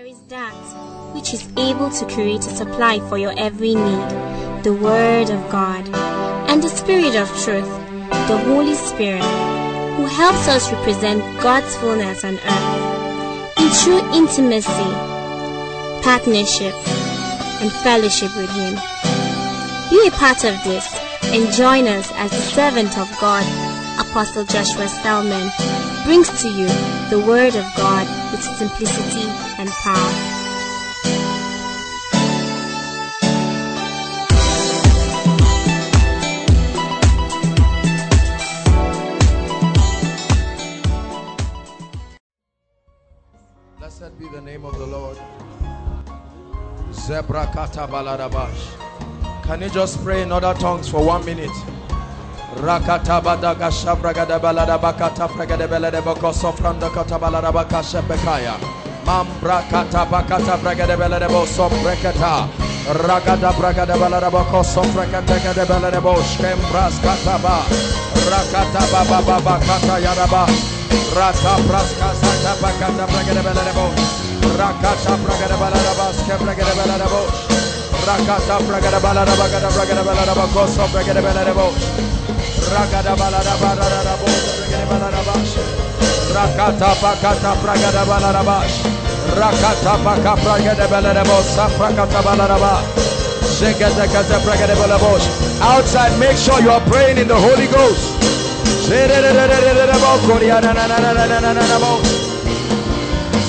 There is that which is able to create a supply for your every need, the Word of God, and the Spirit of truth, the Holy Spirit, who helps us represent God's fullness on earth in true intimacy, partnership, and fellowship with Him. Be a part of this and join us as the servant of God, Apostle Joshua Selman, brings to you the Word of God with simplicity and power. Blessed be the name of the Lord. Zebra kata baladabash. Can you just pray in other tongues for one minute? Rakata badaga shabragada balada bakata fragada belada bako sofranda kata balada baka shepekaya. Mambra kata bakata bragada belada bo sombrekata. Ragada bragada balada bako sombrekata gada belada bo shkembras kata ba. Rakata baba baba kata yaraba. Rata praska sata bakata bragada belada bo. Rakata bragada balada baske bragada belada bo. Rakata bragada balada bagada bragada balada bako sombrekata belada bo. Ragada balada balada bo bragada balada bash. Rakata pakata bragada balada bash. Rakata paka bragada balada bo saprakata balada ba. Shekata kata bragada balada. Outside, make sure you are praying in the Holy Ghost.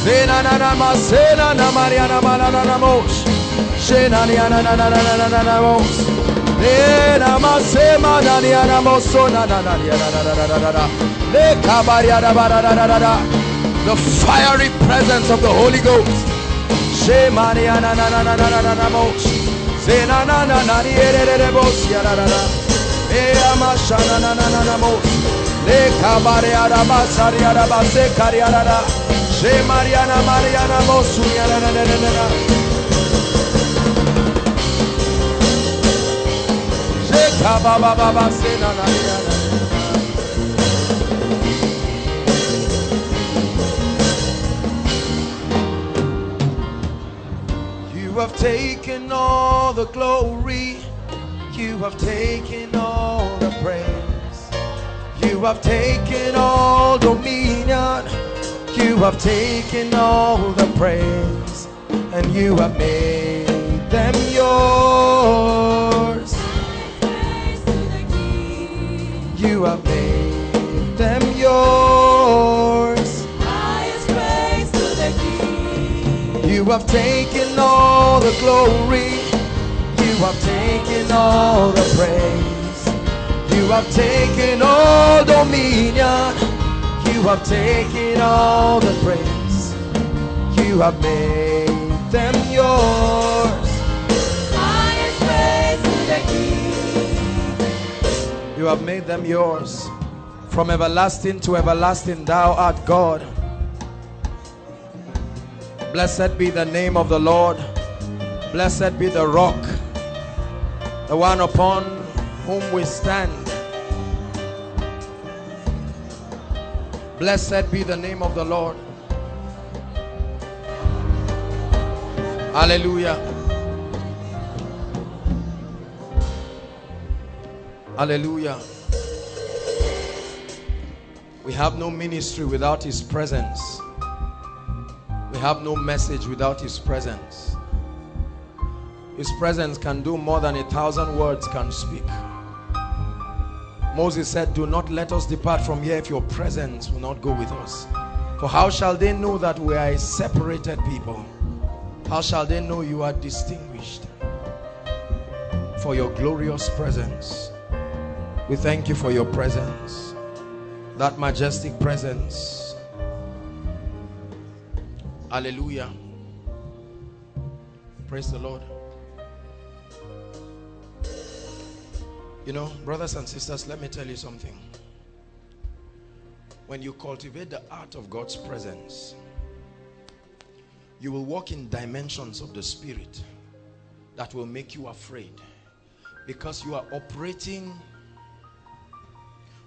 Zena na na ma sena na mariana na na na na na na na na na na na na the fiery presence of the Holy Ghost. Mariana. You have taken all the glory. You have taken all the praise. You have taken all dominion. You have taken all the praise. And you have made them yours. Have taken all the glory. You have taken all the praise. You have taken all dominion. You have taken all the praise. You have made them yours. Highest praise to the King. You have made them yours. From everlasting to everlasting, thou art God. Blessed be the name of the Lord. Blessed be the rock, the one upon whom we stand. Blessed be the name of the Lord. Hallelujah. Hallelujah. We have no ministry without His presence. Have no message without His presence. His presence can do more than a thousand words can speak. Moses said, Do not let us depart from here if your presence will not go with us. For how shall they know that we are a separated people? How shall they know you are distinguished for your glorious presence? We thank you for your presence, that majestic presence. Hallelujah. Praise the Lord. You know, brothers and sisters, let me tell you something. When you cultivate the art of God's presence, you will walk in dimensions of the spirit that will make you afraid because you are operating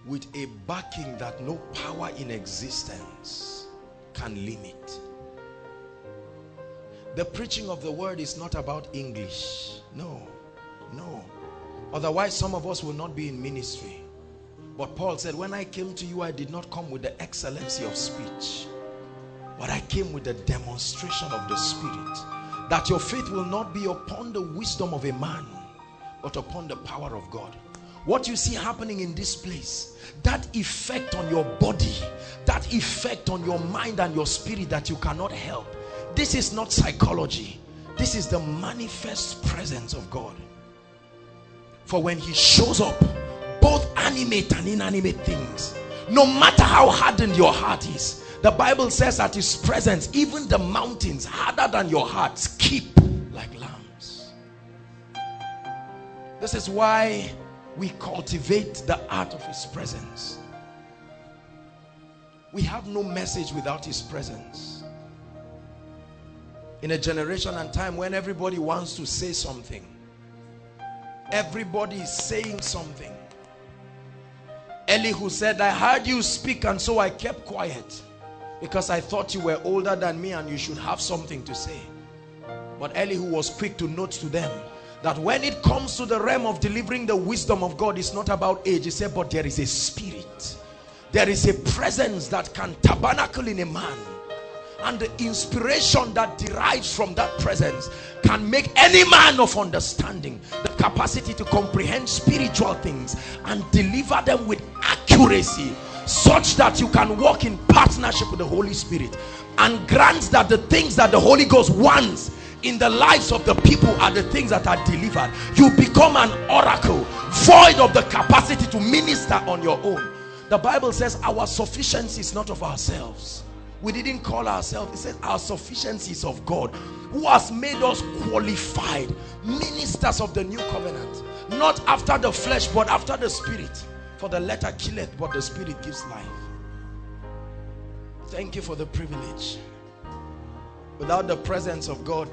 with a backing that no power in existence can limit. The preaching of the word is not about English. No, no. Otherwise, some of us will not be in ministry. But Paul said, when I came to you, I did not come with the excellency of speech. But I came with the demonstration of the Spirit. That your faith will not be upon the wisdom of a man, but upon the power of God. What you see happening in this place, that effect on your body, that effect on your mind and your spirit that you cannot help. This is not psychology. This is the manifest presence of God. For when he shows up, both animate and inanimate things, no matter how hardened your heart is, the Bible says at his presence, even the mountains harder than your hearts, keep like lambs. This is why we cultivate the art of his presence. We have no message without his presence. In a generation and time when everybody wants to say something, everybody is saying something. Elihu said, I heard you speak and so I kept quiet because I thought you were older than me and you should have something to say. But Elihu was quick to note to them that when it comes to the realm of delivering the wisdom of God, it's not about age. He said, but there is a spirit. There is a presence that can tabernacle in a man. And the inspiration that derives from that presence can make any man of understanding the capacity to comprehend spiritual things and deliver them with accuracy such that you can walk in partnership with the Holy Spirit and grants that the things that the Holy Ghost wants in the lives of the people are the things that are delivered. You become an oracle void of the capacity to minister on your own. The bible says our sufficiency is not of ourselves we didn't call ourselves. It says our sufficiencies of god who has made us qualified ministers of the new covenant not after the flesh but after the spirit. For the letter killeth but the spirit gives life. Thank you for the privilege. Without the presence of god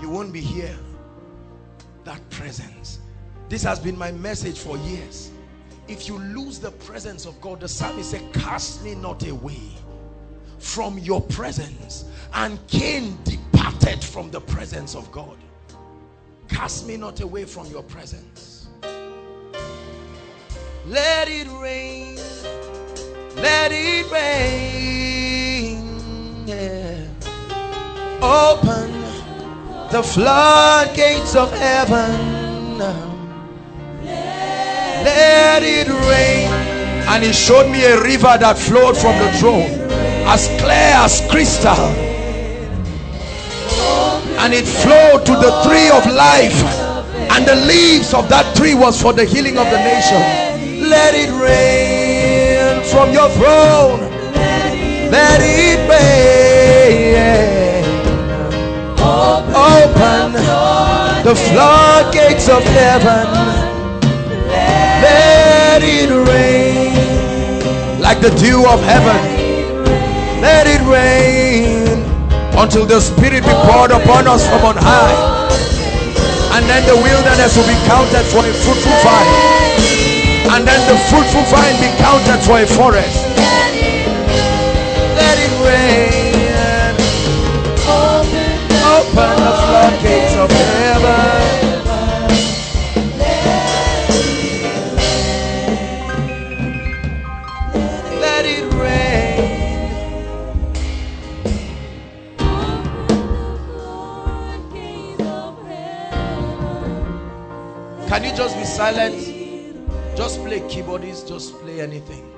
you won't be here. That presence. This has been my message for years. If you lose the presence of God the psalmist said cast me not away from your presence and Cain departed from the presence of God. Cast me not away from your presence. Let it rain. Let it rain. Yeah. open the floodgates of heaven. Let it rain. And he showed me a river that flowed from the throne as clear as crystal. And it flowed to the tree of life. And the leaves of that tree was for the healing of the nation. Let it rain from your throne. Let it rain. Open the floodgates of heaven. Let it rain like the dew of heaven rain until the spirit be poured upon us from on high. And then the wilderness will be counted for a fruitful vine. And then the fruitful vine be counted for a forest. Let it rain Can you just be silent? Just play keyboards, just play anything.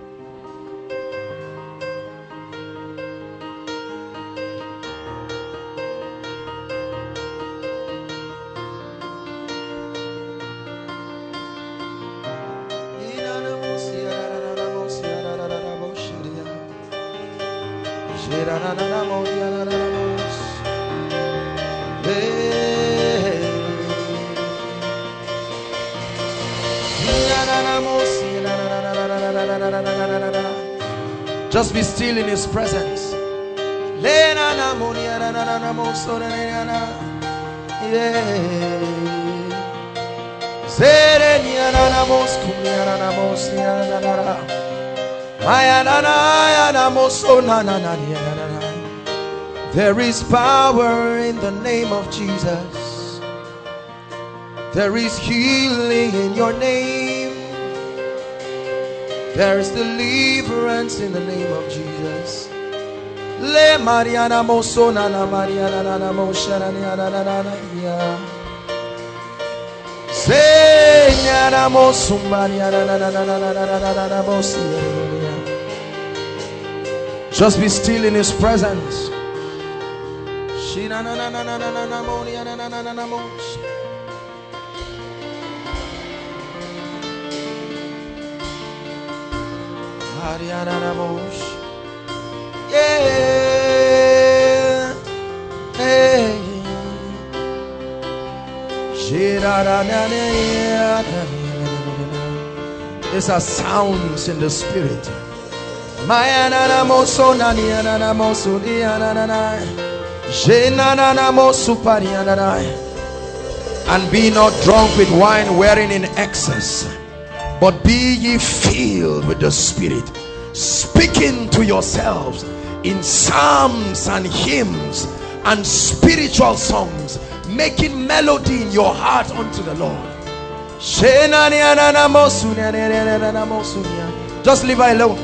His presence. There is power in the name of Jesus. There is healing in your name. There is deliverance in the name of Jesus. Le Mariana Mosona na Mariana na na Moshana. Just be still in His presence. Yeah. These are sounds in the spirit. And be not drunk with wine wherein in excess, but be ye filled with the Spirit, speaking to yourselves in psalms and hymns and spiritual songs, making melody in your heart unto the Lord. Just leave her alone.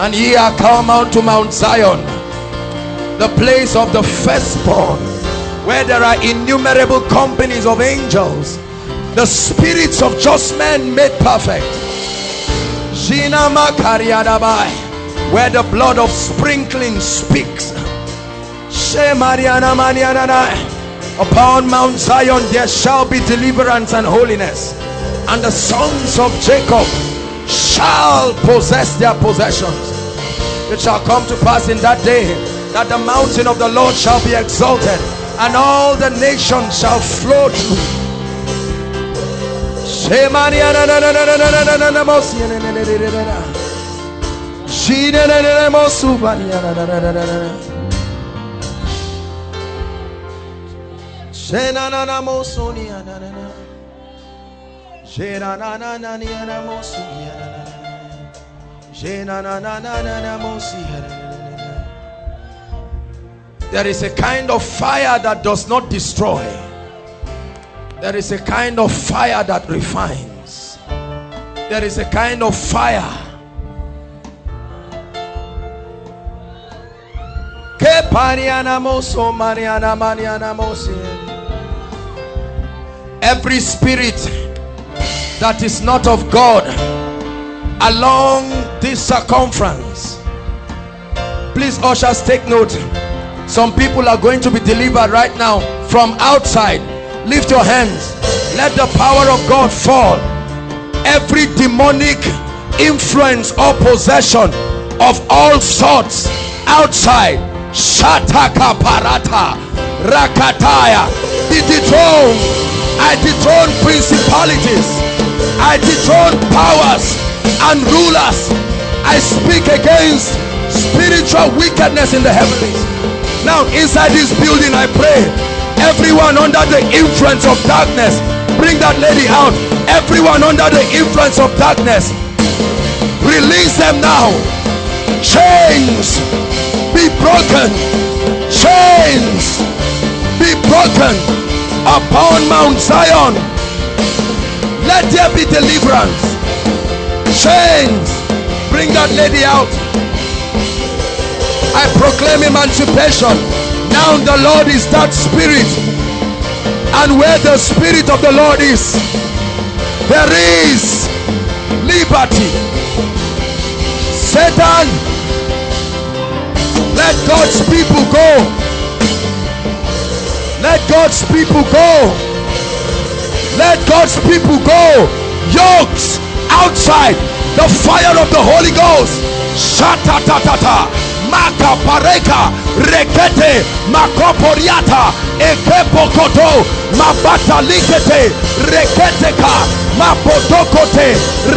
And ye are come out to Mount Zion, the place of the firstborn, where there are innumerable companies of angels, the spirits of just men made perfect. Where the blood of sprinkling speaks. Upon Mount Zion there shall be deliverance and holiness, and the sons of Jacob shall possess their possessions. It shall come to pass in that day that the mountain of the Lord shall be exalted, and all the nations shall flow through. There is a kind of fire that does not destroy. There is a kind of fire that refines. There is a kind of fire. Every spirit that is not of God along this circumference. Please, ushers, take note. Some people are going to be delivered right now from outside. Lift your hands. Let the power of God fall. Every demonic influence or possession of all sorts outside. Shataka parata. Rakataya. Be dethroned. I dethrone principalities. I dethrone powers and rulers. I speak against spiritual wickedness in the heavens. Now, inside this building, I pray everyone under the influence of darkness, bring that lady out. Everyone under the influence of darkness, release them now. Chains be broken. Chains be broken upon Mount Zion. Let there be deliverance. Chains, bring that lady out. I proclaim emancipation. Now the Lord is that spirit. And where the spirit of the Lord is, there is liberty. Satan, let God's people go. Let God's people go. Let God's people go. Yokes outside. The fire of the Holy Ghost. Shatatatata. Maka pareka rekete makoporiata ekepokoto mabata likete reketeka mapotokote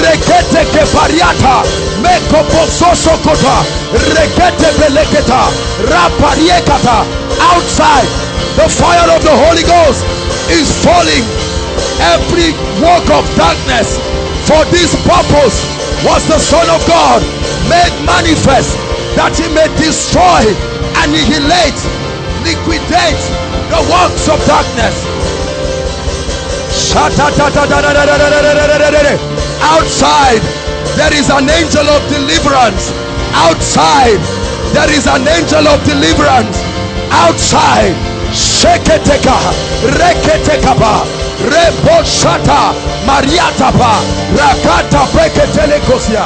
rekete kepariata mekopososokota rekete beleketa rapariekata outside the fire of the Holy Ghost is falling. Every work of darkness for this purpose was the Son of God made manifest that he may destroy, annihilate, liquidate the works of darkness. Outside, there is an angel of deliverance. Outside, there is an angel of deliverance. Outside, Sheketeka, Reketekaba, Reboshata, Mariatapa, Rakata, Breketelekosia.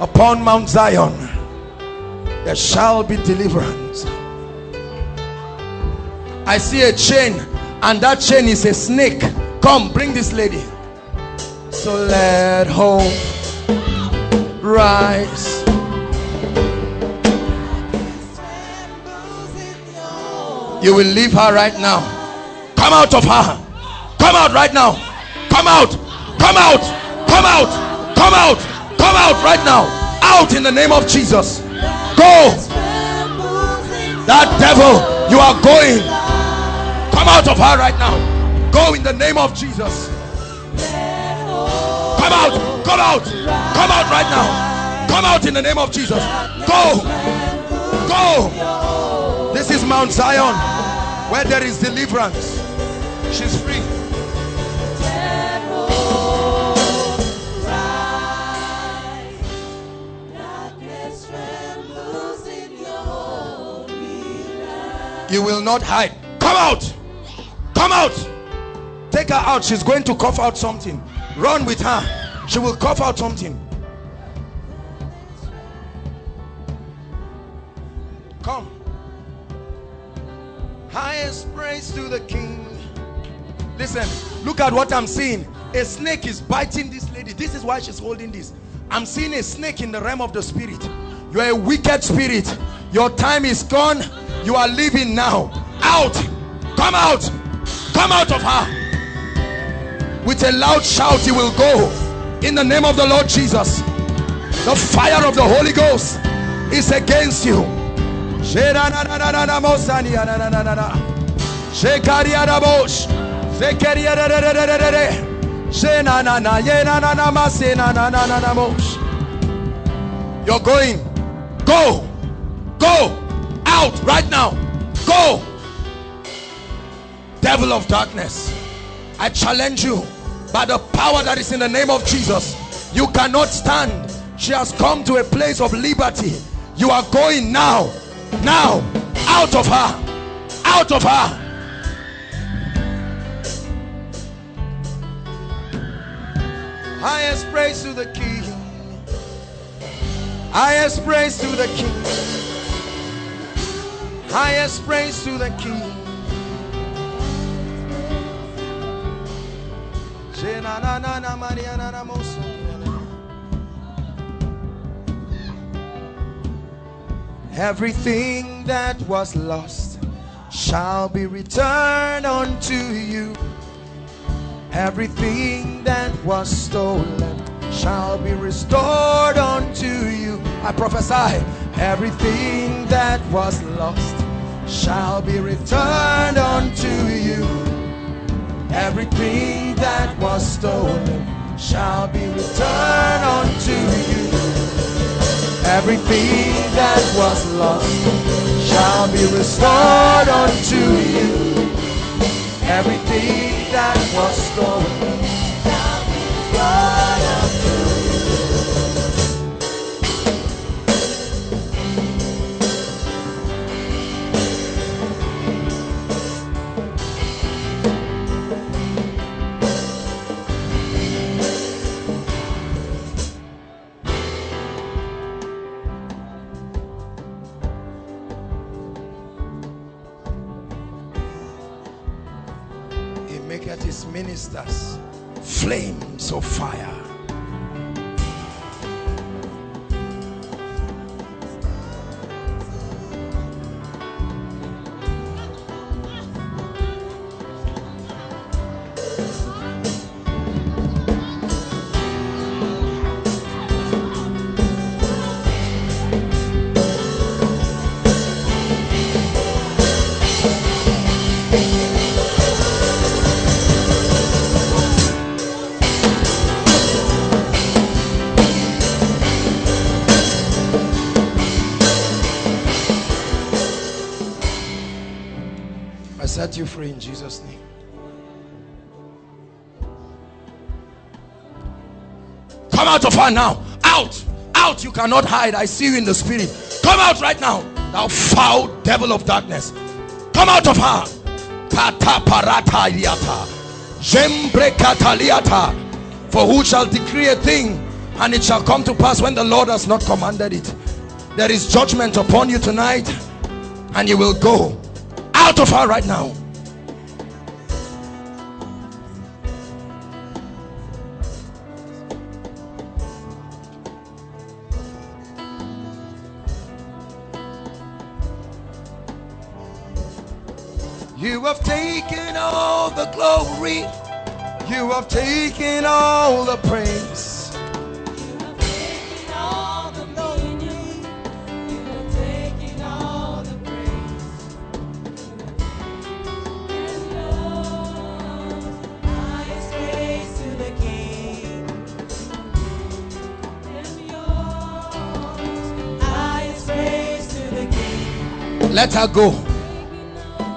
Upon Mount Zion, there shall be deliverance. I see a chain, and that chain is a snake. Come, bring this lady. So let hope rise. You will leave her right now. Come out of her. Come out right now. Come out. Come out. Come out. Come out. Come out right now. Out in the name of Jesus. Go. That devil, you are going. Come out of her right now. Go in the name of Jesus. Come out. Come out. Come out right now. Come out in the name of Jesus. Go. Go. This is Mount Zion where there is deliverance. She's free. You will not hide. Come out. Come out. Take her out. She's going to cough out something. Run with her. She will cough out something. Come. Highest praise to the King. Listen, look at what I'm seeing. A snake is biting this lady. This is why she's holding this. I'm seeing a snake in the realm of the spirit. You are a wicked spirit. Your time is gone. You are leaving now. Out. Come out. Come out of her with a loud shout you will go in the name of the Lord Jesus the fire of the Holy Ghost is against you you're going. Go. Go. Out right now. Go. Devil of darkness I challenge you by the power that is in the name of Jesus. You cannot stand. She has come to a place of liberty. You are going now now out of her. Out of her. Highest praise to the king. Highest praise to the king. Highest praise to the king Everything that was lost shall be returned unto you. Everything that was stolen shall be restored unto you. I prophesy everything that was lost shall be returned unto you. Everything that was stolen shall be returned unto you. Everything that was lost shall be restored unto you. Everything that was stolen his ministers flames of fire. Now. Out. Out. You cannot hide. I see you in the spirit. Come out right now. Thou foul devil of darkness. Come out of her. For who shall decree a thing and it shall come to pass when the Lord has not commanded it. There is judgment upon you tonight and you will go out of her right now. Glory. You have taken all the praise. Let her go.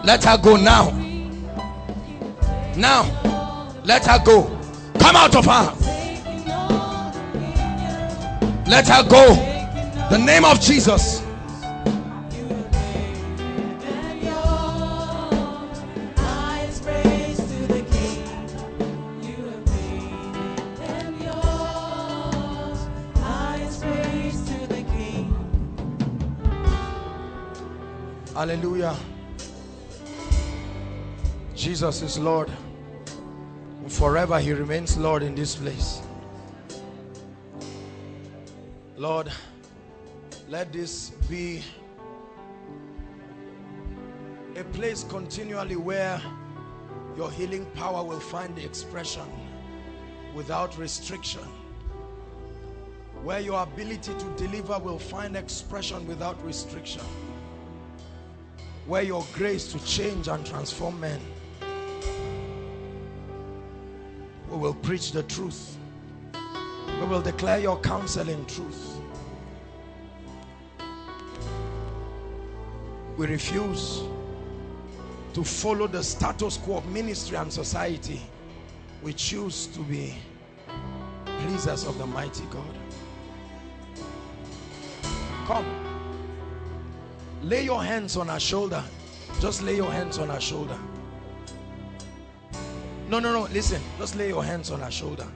Let her go now. Now. Let her go. Come out of her. Let her go. The name of Jesus. Hallelujah. Jesus is Lord. Forever He remains Lord in this place. Lord, let this be a place continually where your healing power will find expression without restriction. Where your ability to deliver will find expression without restriction where your grace to change and transform men we will preach the truth. We will declare your counsel in truth. We refuse to follow the status quo of ministry and society. We choose to be pleasers of the mighty God. Come. Lay your hands on her shoulder. Just lay your hands on her shoulder. No, no, no. Listen. Just lay your hands on her shoulder.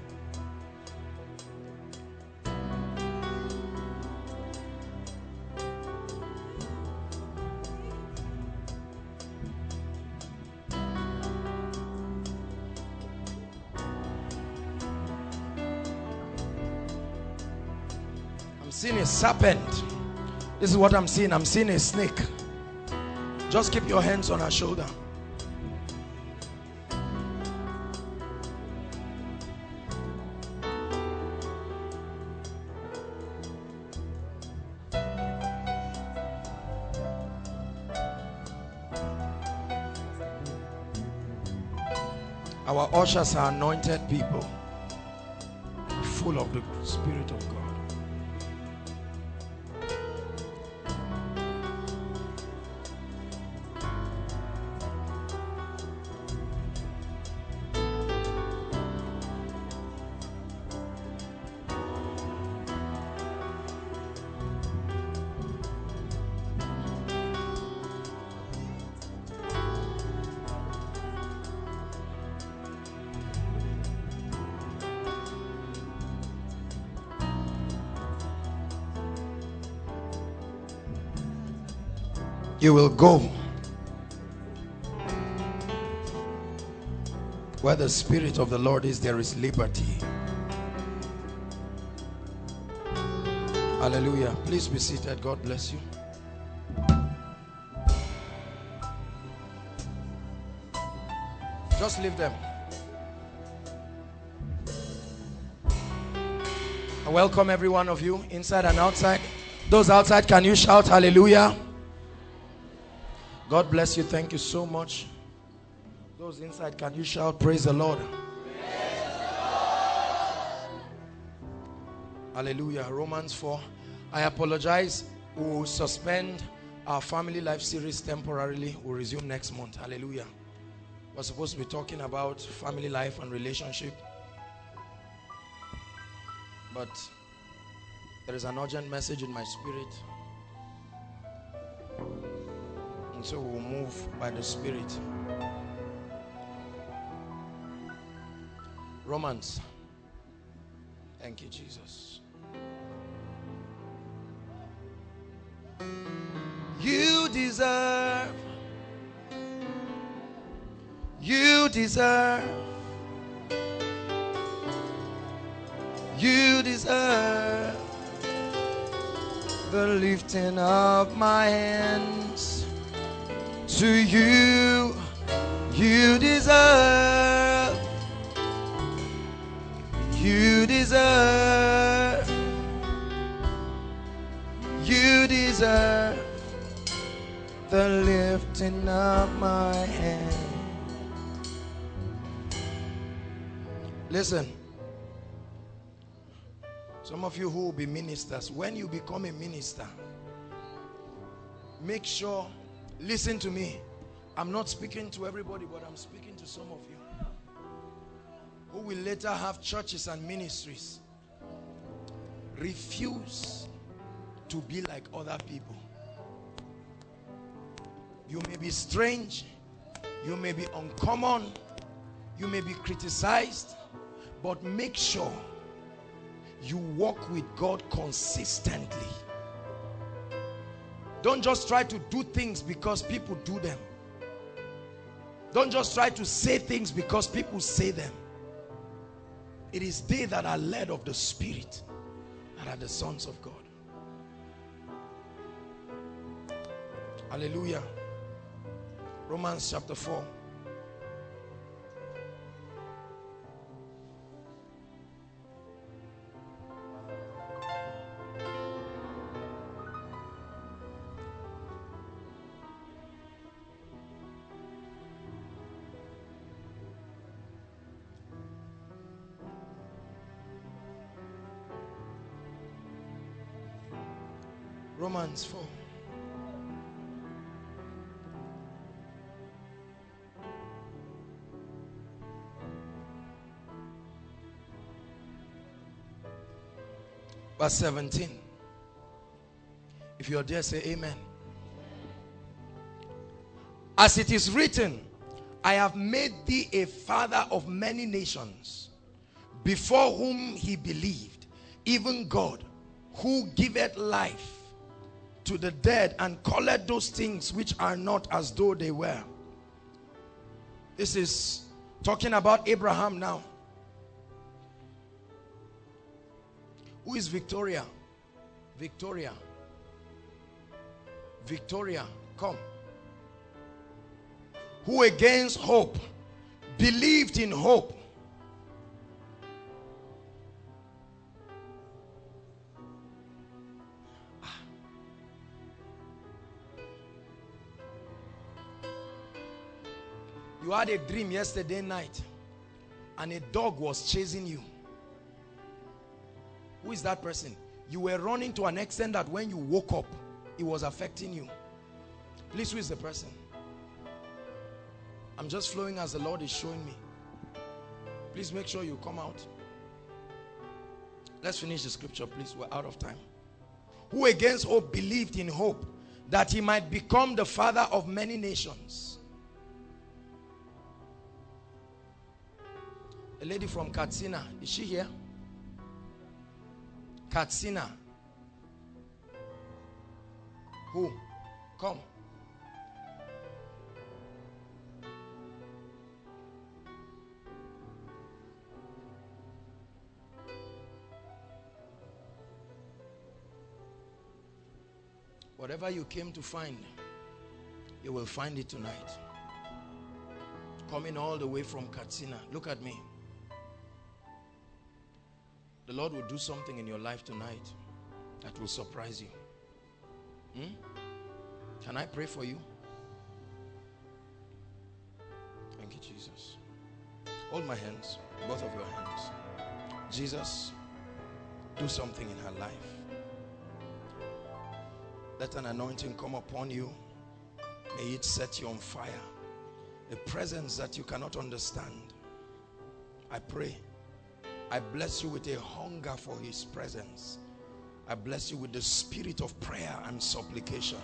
I'm seeing a serpent this is what I'm seeing. I'm seeing a snake. Just keep your hands on her shoulder. Ushers are anointed people, full of the Spirit of God. You will go Where the Spirit of the Lord is, there is liberty. Hallelujah. Please be seated. God bless you. Just leave them. I welcome every one of you, inside and outside. Those outside, can you shout hallelujah? God bless you. Thank you so much. Those inside, can you shout praise the Lord? Praise the Lord. Hallelujah. Romans 4. I apologize. We'll suspend our family life series temporarily. We'll resume next month. Hallelujah. We're supposed to be talking about family life and relationship. But there is an urgent message in my spirit. And so we'll move by the spirit. Romans. Thank you, Jesus. You deserve you deserve. You deserve the lifting of my hands to you. You deserve. You deserve. You deserve the lifting of my hand Listen. Some of you who will be ministers, when you become a minister, make sure, listen to me. I'm not speaking to everybody, but I'm speaking to some of you who will later have churches and ministries. Refuse to be like other people. You may be strange, you may be uncommon, you may be criticized, but make sure you walk with God consistently. Don't just try to do things because people do them. Don't just try to say things because people say them. It is they that are led of the Spirit that are the sons of God. Hallelujah. Romans chapter 4. Romans 4. Verse 17. If you're there, say amen. As it is written, I have made thee a father of many nations, before whom he believed, even God, who giveth life to the dead and calleth those things which are not as though they were. This is talking about Abraham now. Who is Victoria? Victoria. Victoria, come. Who against hope believed in hope You had a dream yesterday night and a dog was chasing you. Who is that person? You were running to an extent that when you woke up, it was affecting you. Please, who is the person? I'm just flowing as the Lord is showing me. Please make sure you come out. Let's finish the scripture, please. We're out of time. Who against hope believed in hope that he might become the father of many nations a lady from Katsina. Is she here? Katsina. Who? Come. Whatever you came to find, you will find it tonight. Coming all the way from Katsina. Look at me. The Lord will do something in your life tonight that will surprise you. Hmm? Can I pray for you? Thank you, Jesus. Hold my hands, both of your hands. Jesus, do something in her life. Let an anointing come upon you. May it set you on fire. A presence that you cannot understand. I pray. I bless you with a hunger for his presence. I bless you with the spirit of prayer and supplication.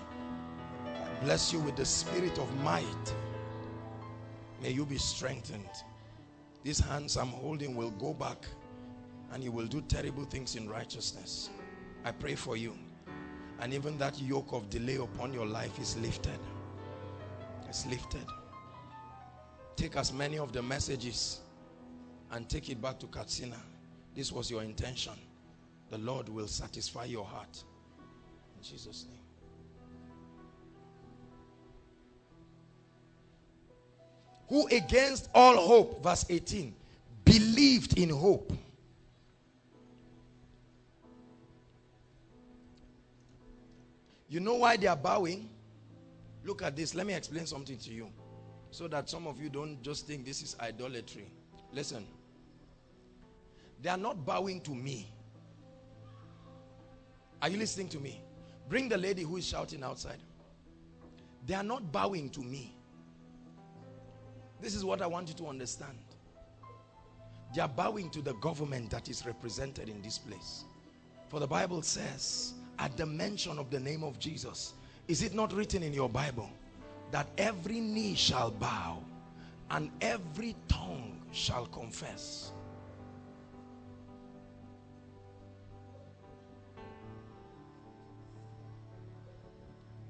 I bless you with the spirit of might. May you be strengthened. These hands I'm holding will go back and you will do terrible things in righteousness. I pray for you. And even that yoke of delay upon your life is lifted. It's lifted. Take as many of the messages and take it back to Katsina. This was your intention. The Lord will satisfy your heart. In Jesus' name. Who against all hope, verse 18, believed in hope You know why they are bowing? Look at this. Let me explain something to you. So that some of you don't just think this is idolatry. Listen. They are not bowing to me. Are you listening to me? Bring the lady who is shouting outside. They are not bowing to me. This is what I want you to understand. They are bowing to the government that is represented in this place. For the Bible says, at the mention of the name of Jesus. Is it not written in your Bible that every knee shall bow and every tongue shall confess?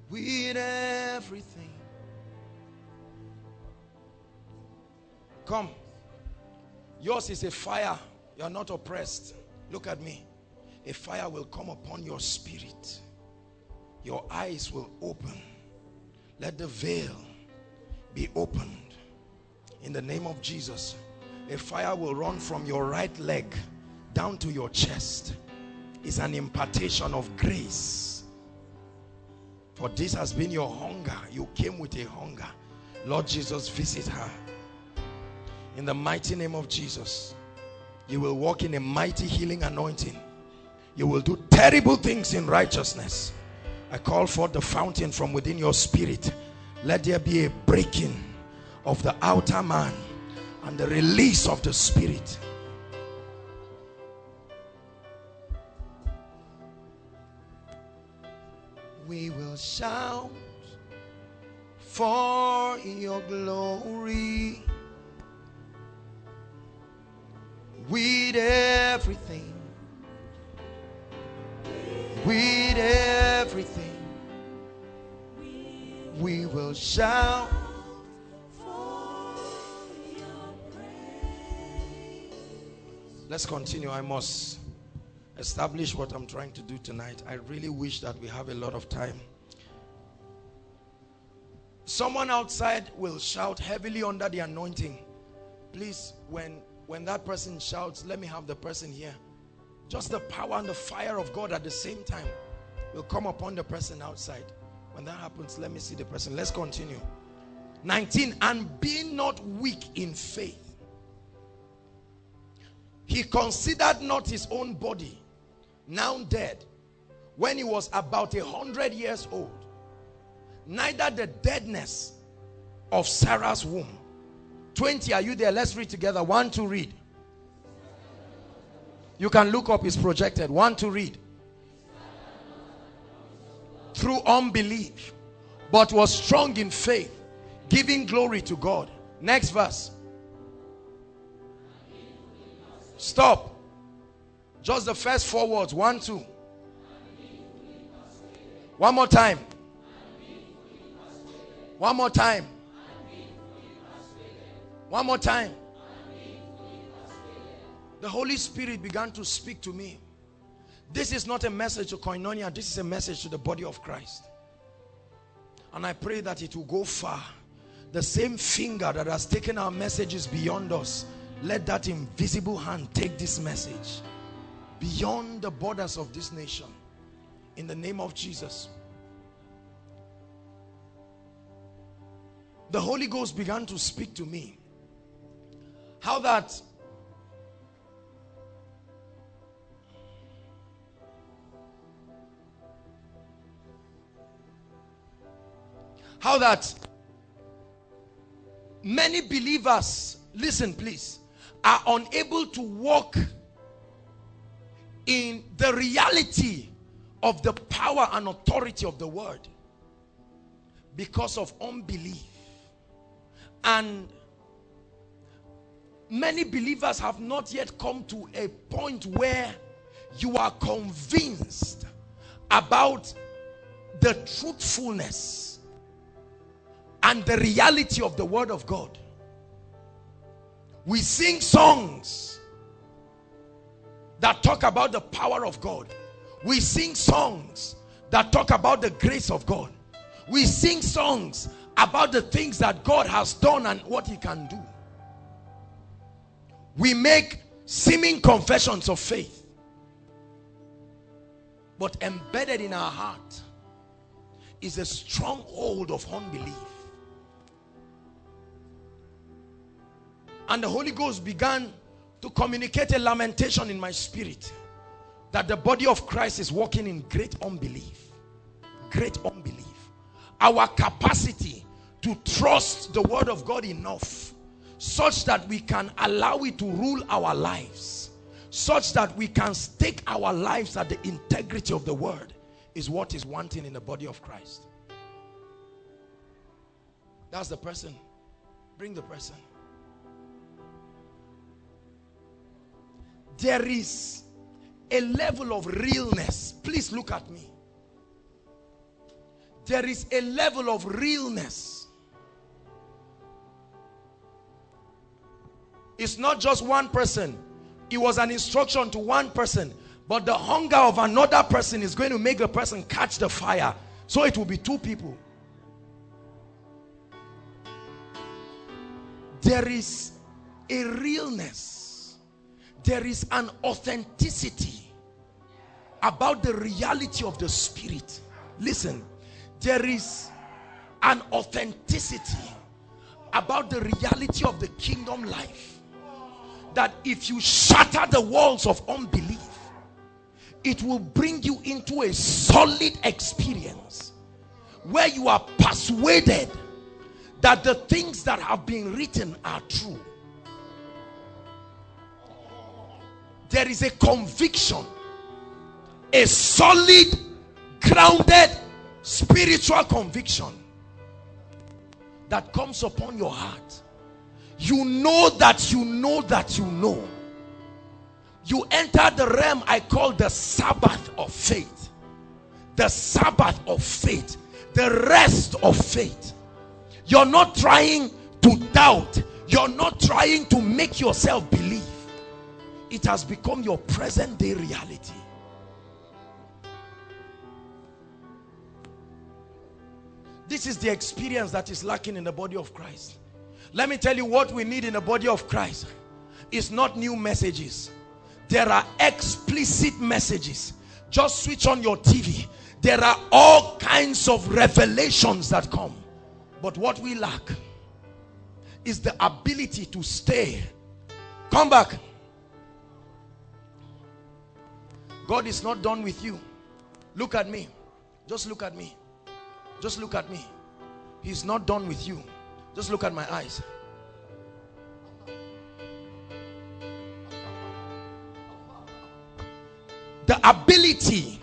With everything. Come. Yours is a fire. You are not oppressed. Look at me a fire will come upon your spirit. Your eyes will open. Let the veil be opened. In the name of Jesus, a fire will run from your right leg down to your chest. It's an impartation of grace. For this has been your hunger. You came with a hunger. Lord Jesus, visit her. In the mighty name of Jesus, you will walk in a mighty healing anointing you will do terrible things in righteousness. I call for the fountain from within your spirit. Let there be a breaking of the outer man and the release of the spirit. We will shout for your glory with everything with everything. We will shout. Let's continue. I must establish what I'm trying to do tonight. I really wish that we have a lot of time. Someone outside will shout heavily under the anointing. Please, when when that person shouts, let me have the person here. Just the power and the fire of God at the same time will come upon the person outside. When that happens, let me see the person. Let's continue. 19. And be not weak in faith. He considered not his own body, now dead, when he was about a hundred years old. Neither the deadness of Sarah's womb. 20, are you there? Let's read together. One to read. You can look up, it's projected. One to read. Through unbelief, but was strong in faith, giving glory to God. Next verse. Stop. Just the first four words. One, two. One more time. One more time. One more time the Holy Spirit began to speak to me. This is not a message to Koinonia, this is a message to the body of Christ. And I pray that it will go far. The same finger that has taken our messages beyond us, let that invisible hand take this message beyond the borders of this nation. In the name of Jesus. The Holy Ghost began to speak to me. How that how that many believers listen please are unable to walk in the reality of the power and authority of the word because of unbelief. And many believers have not yet come to a point where you are convinced about the truthfulness and the reality of the word of God we sing songs that talk about the power of God. We sing songs that talk about the grace of God. We sing songs about the things that God has done and what he can do. We make seeming confessions of faith. But embedded in our heart is a stronghold of unbelief. And the Holy Ghost began to communicate a lamentation in my spirit that the body of Christ is walking in great unbelief. Great unbelief. Our capacity to trust the word of God enough such that we can allow it to rule our lives such that we can stake our lives at the integrity of the word is what is wanting in the body of Christ. That's the person. Bring the person. There is a level of realness. Please look at me. There is a level of realness. It's not just one person. It was an instruction to one person. But the hunger of another person is going to make the person catch the fire. So it will be two people. There is a realness there is an authenticity about the reality of the spirit. Listen there is an authenticity about the reality of the kingdom life that if you shatter the walls of unbelief it will bring you into a solid experience where you are persuaded that the things that have been written are true there is a conviction. A solid grounded spiritual conviction that comes upon your heart. You know that you know that you know. You enter the realm I call the Sabbath of faith. The Sabbath of faith. The rest of faith. You're not trying to doubt. You're not trying to make yourself believe it has become your present day reality. This is the experience that is lacking in the body of Christ. Let me tell you what we need in the body of Christ is not new messages. There are explicit messages. Just switch on your TV there are all kinds of revelations that come. But what we lack is the ability to stay. Come back God is not done with you. Look at me. Just look at me. Just look at me. He's not done with you. Just look at my eyes. The ability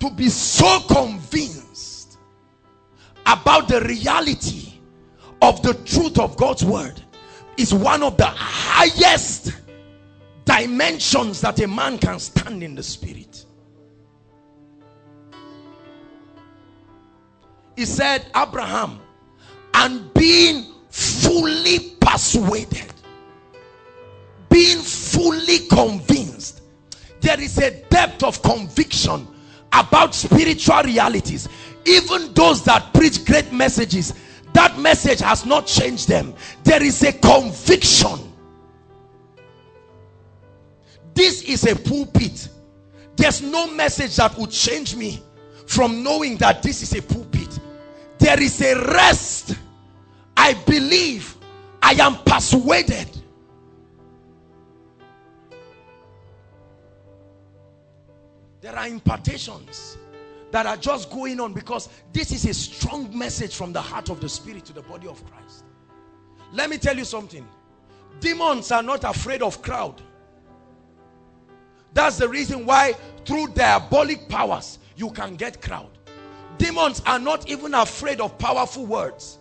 to be so convinced about the reality of the truth of God's word is one of the highest dimensions that a man can stand in the spirit. He said, Abraham, and being fully persuaded, being fully convinced, there is a depth of conviction about spiritual realities. even those that preach great messages that message has not changed them there is a conviction this is a pulpit there's no message that would change me from knowing that this is a pulpit there is a rest i believe i am persuaded there are impartations that are just going on because this is a strong message from the heart of the spirit to the body of Christ. Let me tell you something. Demons are not afraid of crowd. That's the reason why through diabolic powers you can get crowd. Demons are not even afraid of powerful words.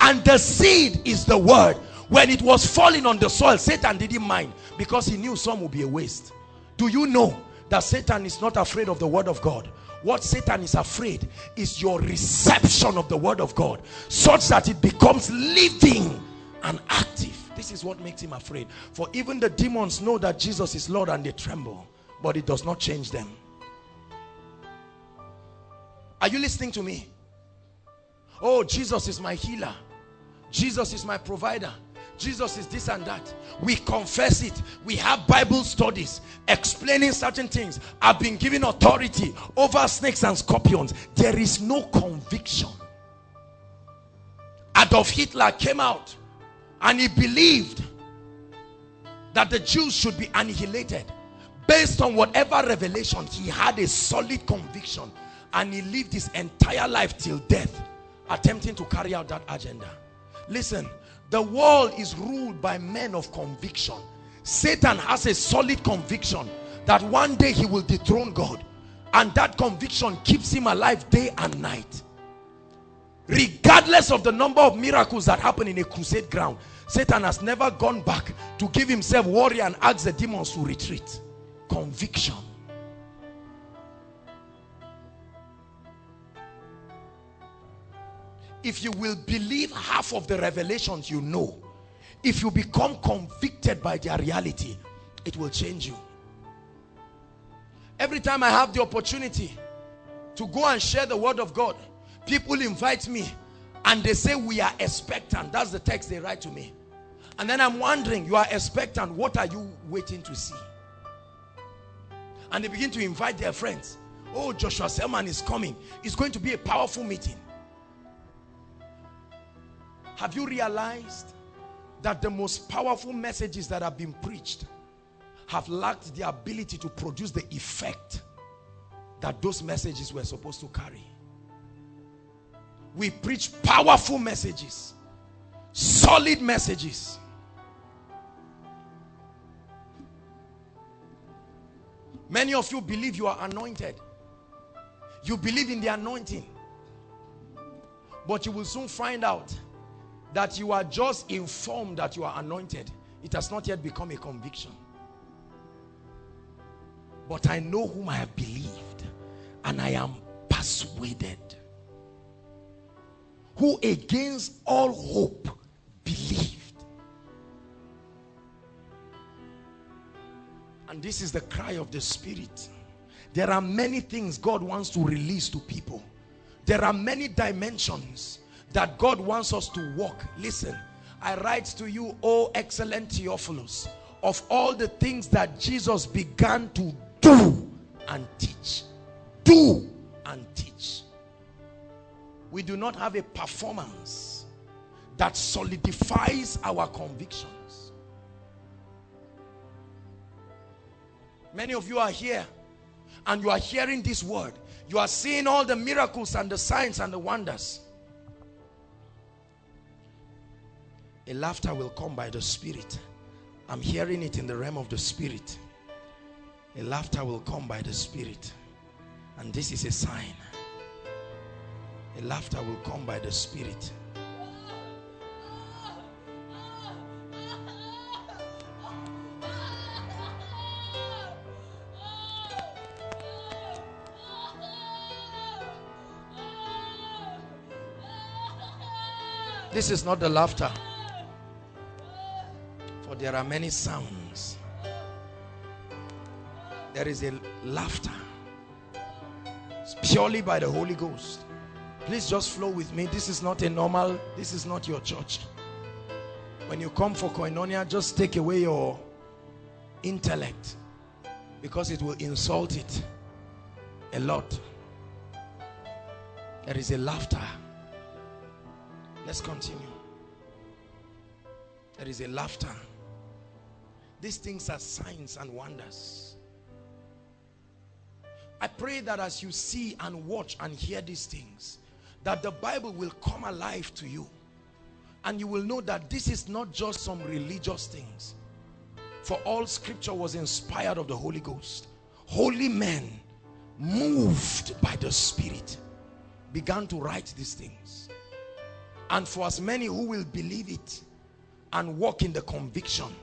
And the seed is the word. When it was falling on the soil, Satan didn't mind because he knew some would be a waste. Do you know that Satan is not afraid of the word of God? What Satan is afraid is your reception of the word of God such that it becomes living and active. This is what makes him afraid. For even the demons know that Jesus is Lord and they tremble, but it does not change them. Are you listening to me? Oh, Jesus is my healer. Jesus is my provider. Jesus is this and that. We confess it. We have Bible studies explaining certain things. I've been given authority over snakes and scorpions. There is no conviction. Adolf Hitler came out and he believed that the Jews should be annihilated based on whatever revelation he had a solid conviction and he lived his entire life till death attempting to carry out that agenda listen the world is ruled by men of conviction. Satan has a solid conviction that one day he will dethrone God. And that conviction keeps him alive day and night. Regardless of the number of miracles that happen in a crusade ground, Satan has never gone back to give himself worry and ask the demons to retreat. Conviction. if you will believe half of the revelations you know if you become convicted by their reality it will change you every time I have the opportunity to go and share the word of God people invite me and they say we are expectant that's the text they write to me and then I'm wondering you are expectant what are you waiting to see and they begin to invite their friends oh Joshua Selman is coming it's going to be a powerful meeting have you realized that the most powerful messages that have been preached have lacked the ability to produce the effect that those messages were supposed to carry? We preach powerful messages, solid messages. Many of you believe you are anointed. You believe in the anointing. But you will soon find out that you are just informed that you are anointed. It has not yet become a conviction. But I know whom I have believed and I am persuaded. Who against all hope believed. And this is the cry of the spirit. There are many things God wants to release to people. There are many dimensions that God wants us to walk. Listen, I write to you, O excellent Theophilus, of all the things that Jesus began to do and teach. Do and teach. We do not have a performance that solidifies our convictions. Many of you are here and you are hearing this word. You are seeing all the miracles and the signs and the wonders. a laughter will come by the spirit. I'm hearing it in the realm of the spirit. A laughter will come by the spirit. And this is a sign. A laughter will come by the spirit this is not the laughter For there are many sounds. There is a laughter. It's purely by the Holy Ghost. Please just flow with me. This is not a normal, this is not your church. When you come for koinonia, just take away your intellect because it will insult it a lot. There is a laughter. Let's continue. There is a laughter. These things are signs and wonders. I pray that as you see and watch and hear these things, that the Bible will come alive to you. And you will know that this is not just some religious things. For all scripture was inspired of the Holy Ghost. Holy men, moved by the Spirit, began to write these things. And for as many who will believe it and walk in the conviction,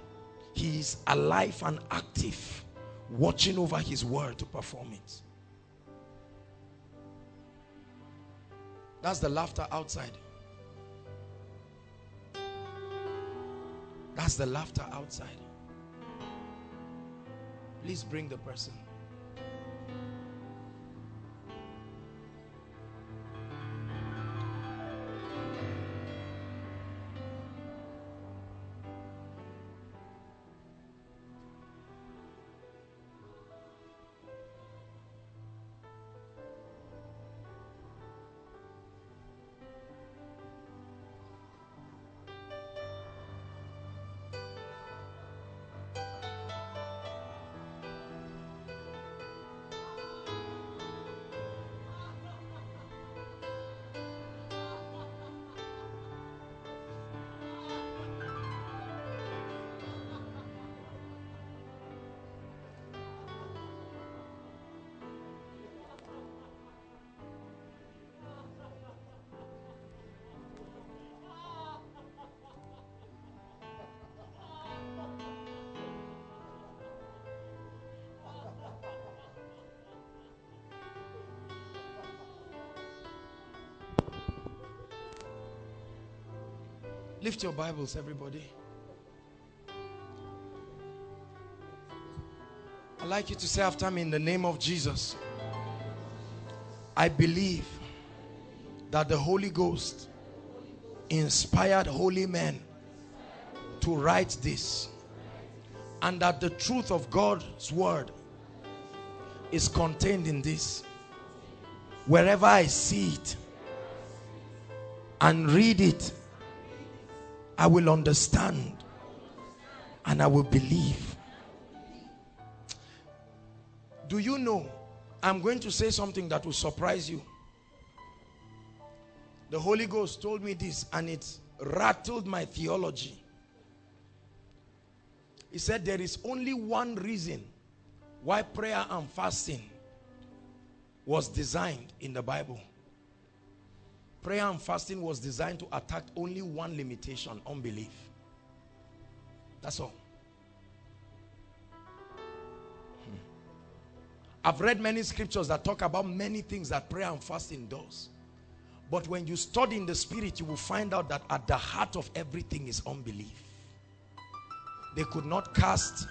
he is alive and active, watching over his word to perform it. That's the laughter outside. That's the laughter outside. Please bring the person. Lift your Bibles, everybody. I'd like you to say after me in the name of Jesus. I believe that the Holy Ghost inspired holy men to write this and that the truth of God's word is contained in this. Wherever I see it and read it I will understand and I will believe. Do you know? I'm going to say something that will surprise you. The Holy Ghost told me this and it rattled my theology. He said there is only one reason why prayer and fasting was designed in the Bible. Prayer and fasting was designed to attack only one limitation, unbelief. That's all. Hmm. I've read many scriptures that talk about many things that prayer and fasting does. But when you study in the spirit, you will find out that at the heart of everything is unbelief. They could not cast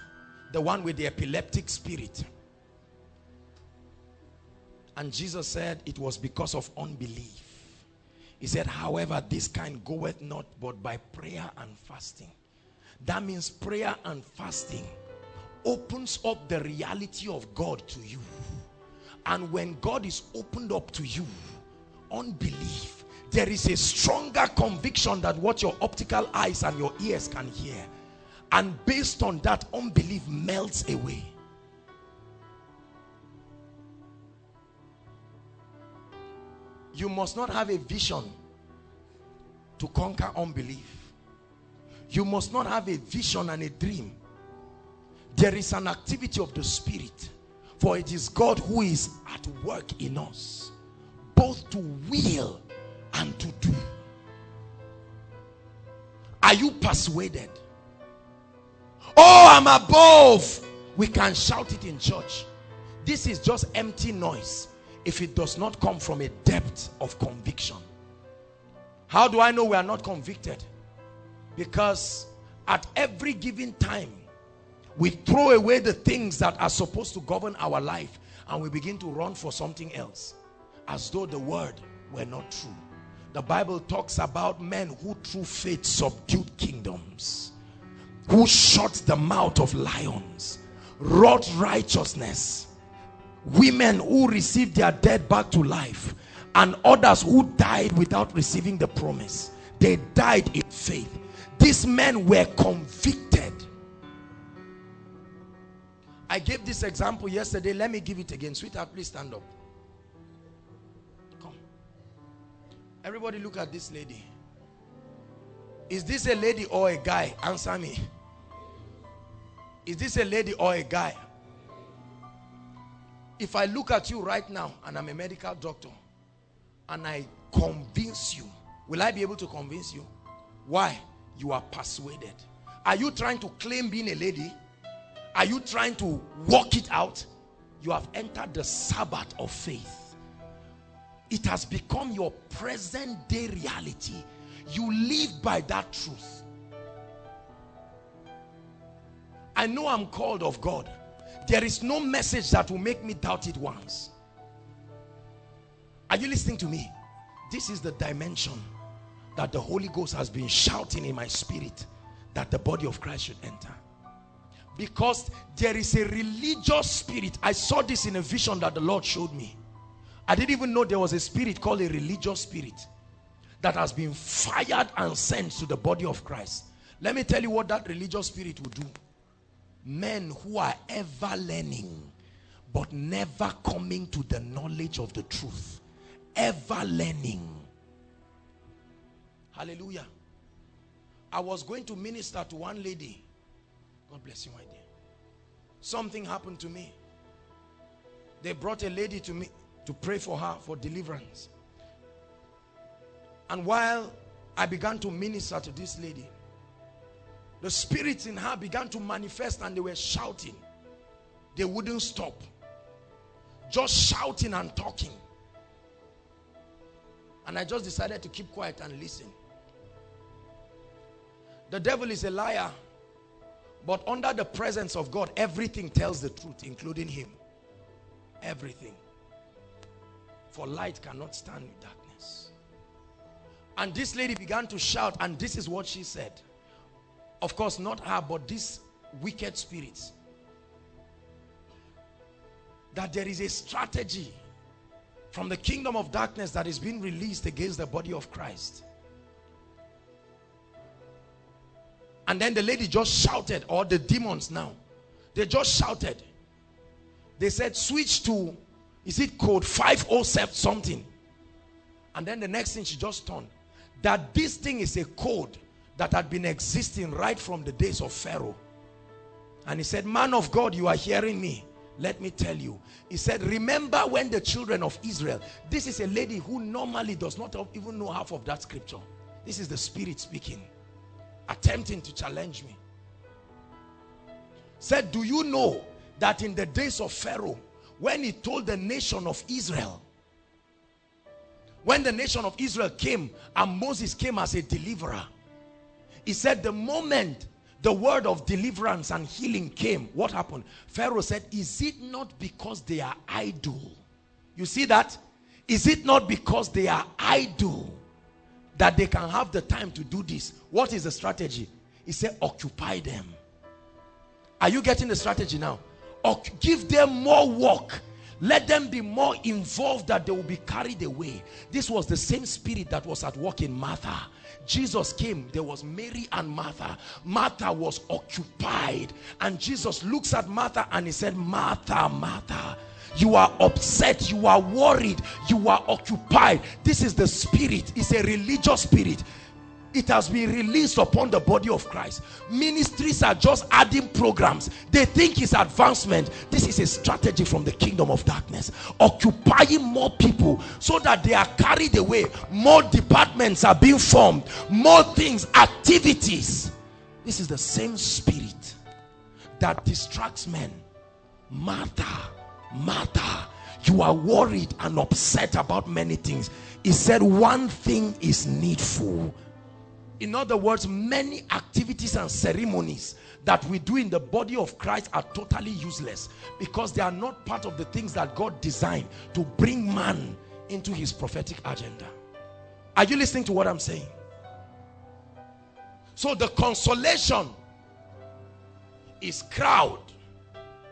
the one with the epileptic spirit. And Jesus said it was because of unbelief. He said, however, this kind goeth not but by prayer and fasting. That means prayer and fasting opens up the reality of God to you. And when God is opened up to you, unbelief, there is a stronger conviction that what your optical eyes and your ears can hear. And based on that, unbelief melts away. You must not have a vision to conquer unbelief. You must not have a vision and a dream. There is an activity of the spirit. For it is God who is at work in us. Both to will and to do. Are you persuaded? Oh, I'm above. We can shout it in church. This is just empty noise if it does not come from a depth of conviction. How do I know we are not convicted? Because at every given time, we throw away the things that are supposed to govern our life and we begin to run for something else. As though the word were not true. The Bible talks about men who through faith subdued kingdoms, who shut the mouth of lions, wrought righteousness, women who received their dead back to life, and others who died without receiving the promise. They died in faith. These men were convicted. I gave this example yesterday. Let me give it again. Sweetheart, please stand up. Come. Everybody look at this lady. Is this a lady or a guy? Answer me. Is this a lady or a guy? If I look at you right now and I'm a medical doctor and I convince you, will I be able to convince you? Why? You are persuaded. Are you trying to claim being a lady? Are you trying to work it out? You have entered the Sabbath of faith. It has become your present day reality. You live by that truth. I know I'm called of God. There is no message that will make me doubt it once. Are you listening to me? This is the dimension that the Holy Ghost has been shouting in my spirit that the body of Christ should enter. Because there is a religious spirit. I saw this in a vision that the Lord showed me. I didn't even know there was a spirit called a religious spirit that has been fired and sent to the body of Christ. Let me tell you what that religious spirit will do. Men who are ever learning but never coming to the knowledge of the truth ever learning. Hallelujah. I was going to minister to one lady. God bless you, my dear. Something happened to me. They brought a lady to me to pray for her for deliverance. And while I began to minister to this lady, the spirits in her began to manifest and they were shouting. They wouldn't stop. Just shouting and talking. And I just decided to keep quiet and listen. The devil is a liar. But under the presence of God, everything tells the truth, including him. Everything. For light cannot stand with darkness. And this lady began to shout, and this is what she said. Of course, not her, but these wicked spirits. That there is a strategy from the kingdom of darkness that is being released against the body of Christ. And then the lady just shouted, or the demons now, they just shouted. They said, switch to, is it code 507 something? And then the next thing she just turned, that this thing is a code that had been existing right from the days of Pharaoh. And he said, man of God, you are hearing me. Let me tell you. He said, remember when the children of Israel, this is a lady who normally does not even know half of that scripture. This is the spirit speaking, attempting to challenge me. Said, do you know that in the days of Pharaoh, when he told the nation of Israel, when the nation of Israel came and Moses came as a deliverer, he said the moment the word of deliverance and healing came, what happened? Pharaoh said, is it not because they are idle? You see that? Is it not because they are idle that they can have the time to do this? What is the strategy? He said, occupy them. Are you getting the strategy now? Or give them more work. Let them be more involved that they will be carried away. This was the same spirit that was at work in Martha. Jesus came, there was Mary and Martha. Martha was occupied. And Jesus looks at Martha and he said, Martha, Martha, you are upset, you are worried, you are occupied. This is the spirit, it's a religious spirit it has been released upon the body of Christ. Ministries are just adding programs. They think it's advancement. This is a strategy from the kingdom of darkness. Occupying more people so that they are carried away. More departments are being formed. More things, activities. This is the same spirit that distracts men. Martha, Martha, you are worried and upset about many things. He said one thing is needful in other words, many activities and ceremonies that we do in the body of Christ are totally useless because they are not part of the things that God designed to bring man into his prophetic agenda. Are you listening to what I'm saying? So the consolation is crowd.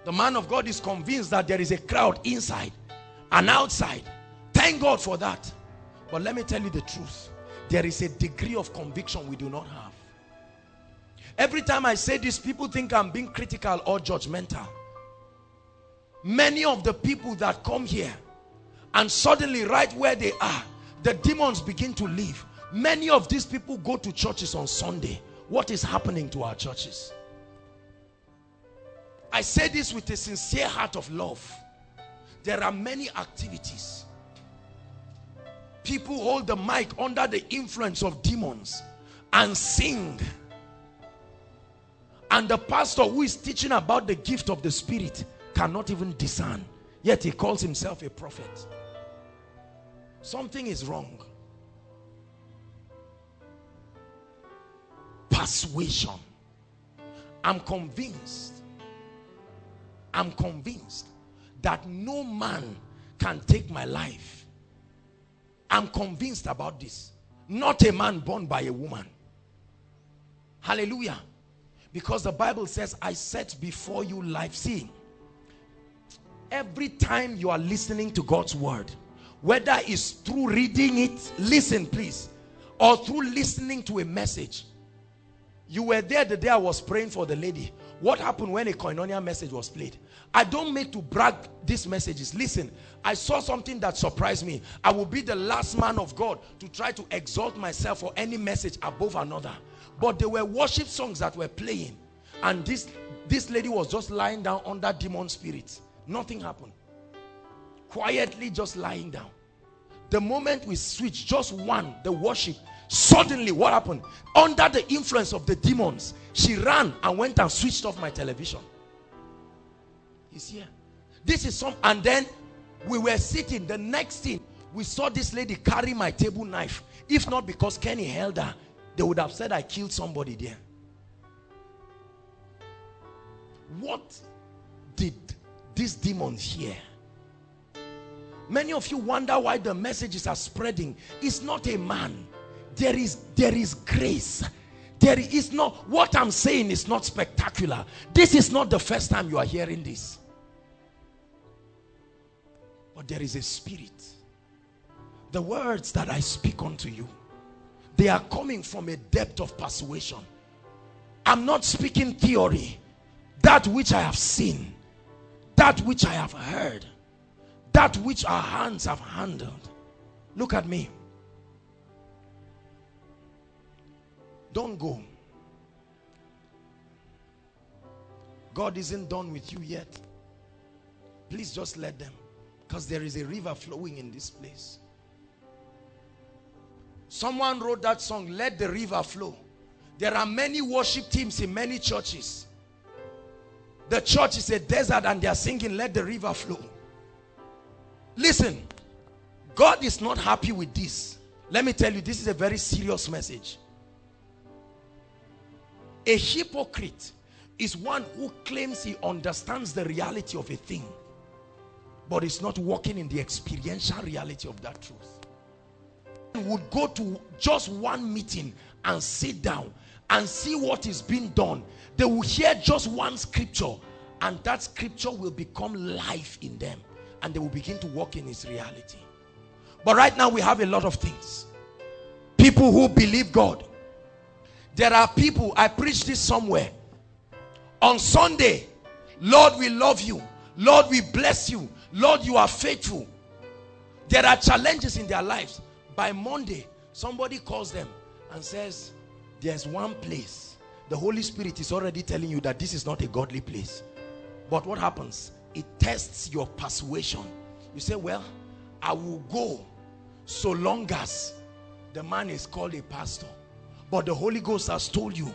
The man of God is convinced that there is a crowd inside and outside. Thank God for that. But let me tell you the truth. There is a degree of conviction we do not have. Every time I say this, people think I'm being critical or judgmental. Many of the people that come here and suddenly right where they are, the demons begin to leave. Many of these people go to churches on Sunday. What is happening to our churches? I say this with a sincere heart of love. There are many activities. People hold the mic under the influence of demons and sing. And the pastor who is teaching about the gift of the spirit cannot even discern. Yet he calls himself a prophet. Something is wrong. Persuasion. I'm convinced. I'm convinced that no man can take my life. I'm convinced about this. Not a man born by a woman. Hallelujah. Because the Bible says, I set before you life. See, every time you are listening to God's word, whether it's through reading it, listen please, or through listening to a message. You were there the day I was praying for the lady. What happened when a koinonia message was played? I don't make to brag these messages. Listen, I saw something that surprised me. I will be the last man of God to try to exalt myself for any message above another. But there were worship songs that were playing. And this, this lady was just lying down under demon spirits. Nothing happened. Quietly just lying down. The moment we switched, just one, the worship, suddenly what happened? Under the influence of the demons, she ran and went and switched off my television. He's here. This is some, and then we were sitting. The next thing, we saw this lady carry my table knife. If not because Kenny held her, they would have said I killed somebody there. What did these demons hear? Many of you wonder why the messages are spreading. It's not a man. There is, there is grace. There is not, what I'm saying is not spectacular. This is not the first time you are hearing this. But there is a spirit. The words that I speak unto you they are coming from a depth of persuasion. I'm not speaking theory. That which I have seen, that which I have heard, that which our hands have handled. Look at me. Don't go. God isn't done with you yet. Please just let them. Because there is a river flowing in this place. Someone wrote that song, Let the River Flow. There are many worship teams in many churches. The church is a desert and they are singing, Let the river flow. Listen, God is not happy with this. Let me tell you, this is a very serious message. A hypocrite is one who claims he understands the reality of a thing, but is not walking in the experiential reality of that truth would go to just one meeting and sit down and see what is being done they will hear just one scripture and that scripture will become life in them and they will begin to walk in his reality. But right now we have a lot of things. People who believe God. There are people I preached this somewhere. On Sunday Lord we love you. Lord we bless you. Lord you are faithful. There are challenges in their lives. By Monday, somebody calls them and says, there's one place. The Holy Spirit is already telling you that this is not a godly place. But what happens? It tests your persuasion. You say, well, I will go so long as the man is called a pastor. But the Holy Ghost has told you.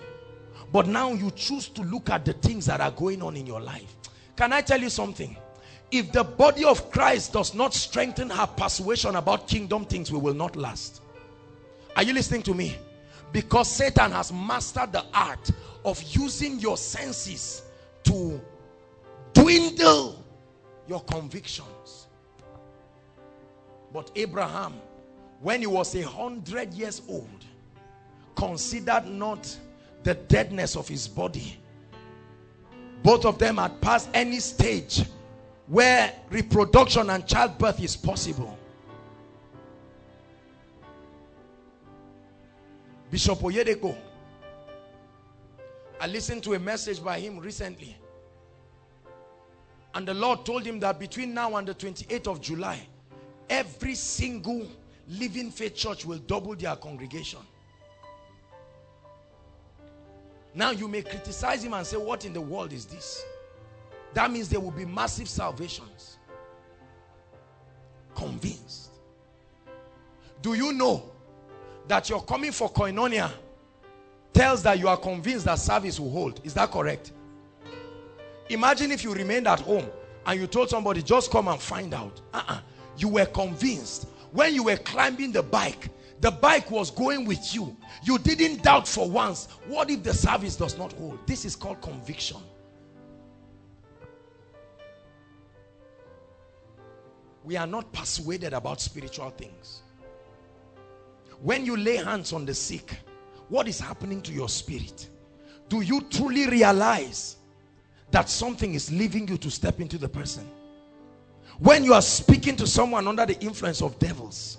But now you choose to look at the things that are going on in your life. Can I tell you something? if the body of Christ does not strengthen her persuasion about kingdom things, we will not last. Are you listening to me? Because Satan has mastered the art of using your senses to dwindle your convictions. But Abraham, when he was a hundred years old, considered not the deadness of his body. Both of them had passed any stage where reproduction and childbirth is possible. Bishop Oyedepo, I listened to a message by him recently. And the Lord told him that between now and the 28th of July, every single living faith church will double their congregation. Now you may criticize him and say, what in the world is this? That means there will be massive salvations. Convinced. Do you know that you're coming for koinonia tells that you are convinced that service will hold? Is that correct? Imagine if you remained at home and you told somebody, just come and find out. Uh -uh. You were convinced. When you were climbing the bike, the bike was going with you. You didn't doubt for once. What if the service does not hold? This is called conviction. We are not persuaded about spiritual things. When you lay hands on the sick, what is happening to your spirit? Do you truly realize that something is leaving you to step into the person? When you are speaking to someone under the influence of devils,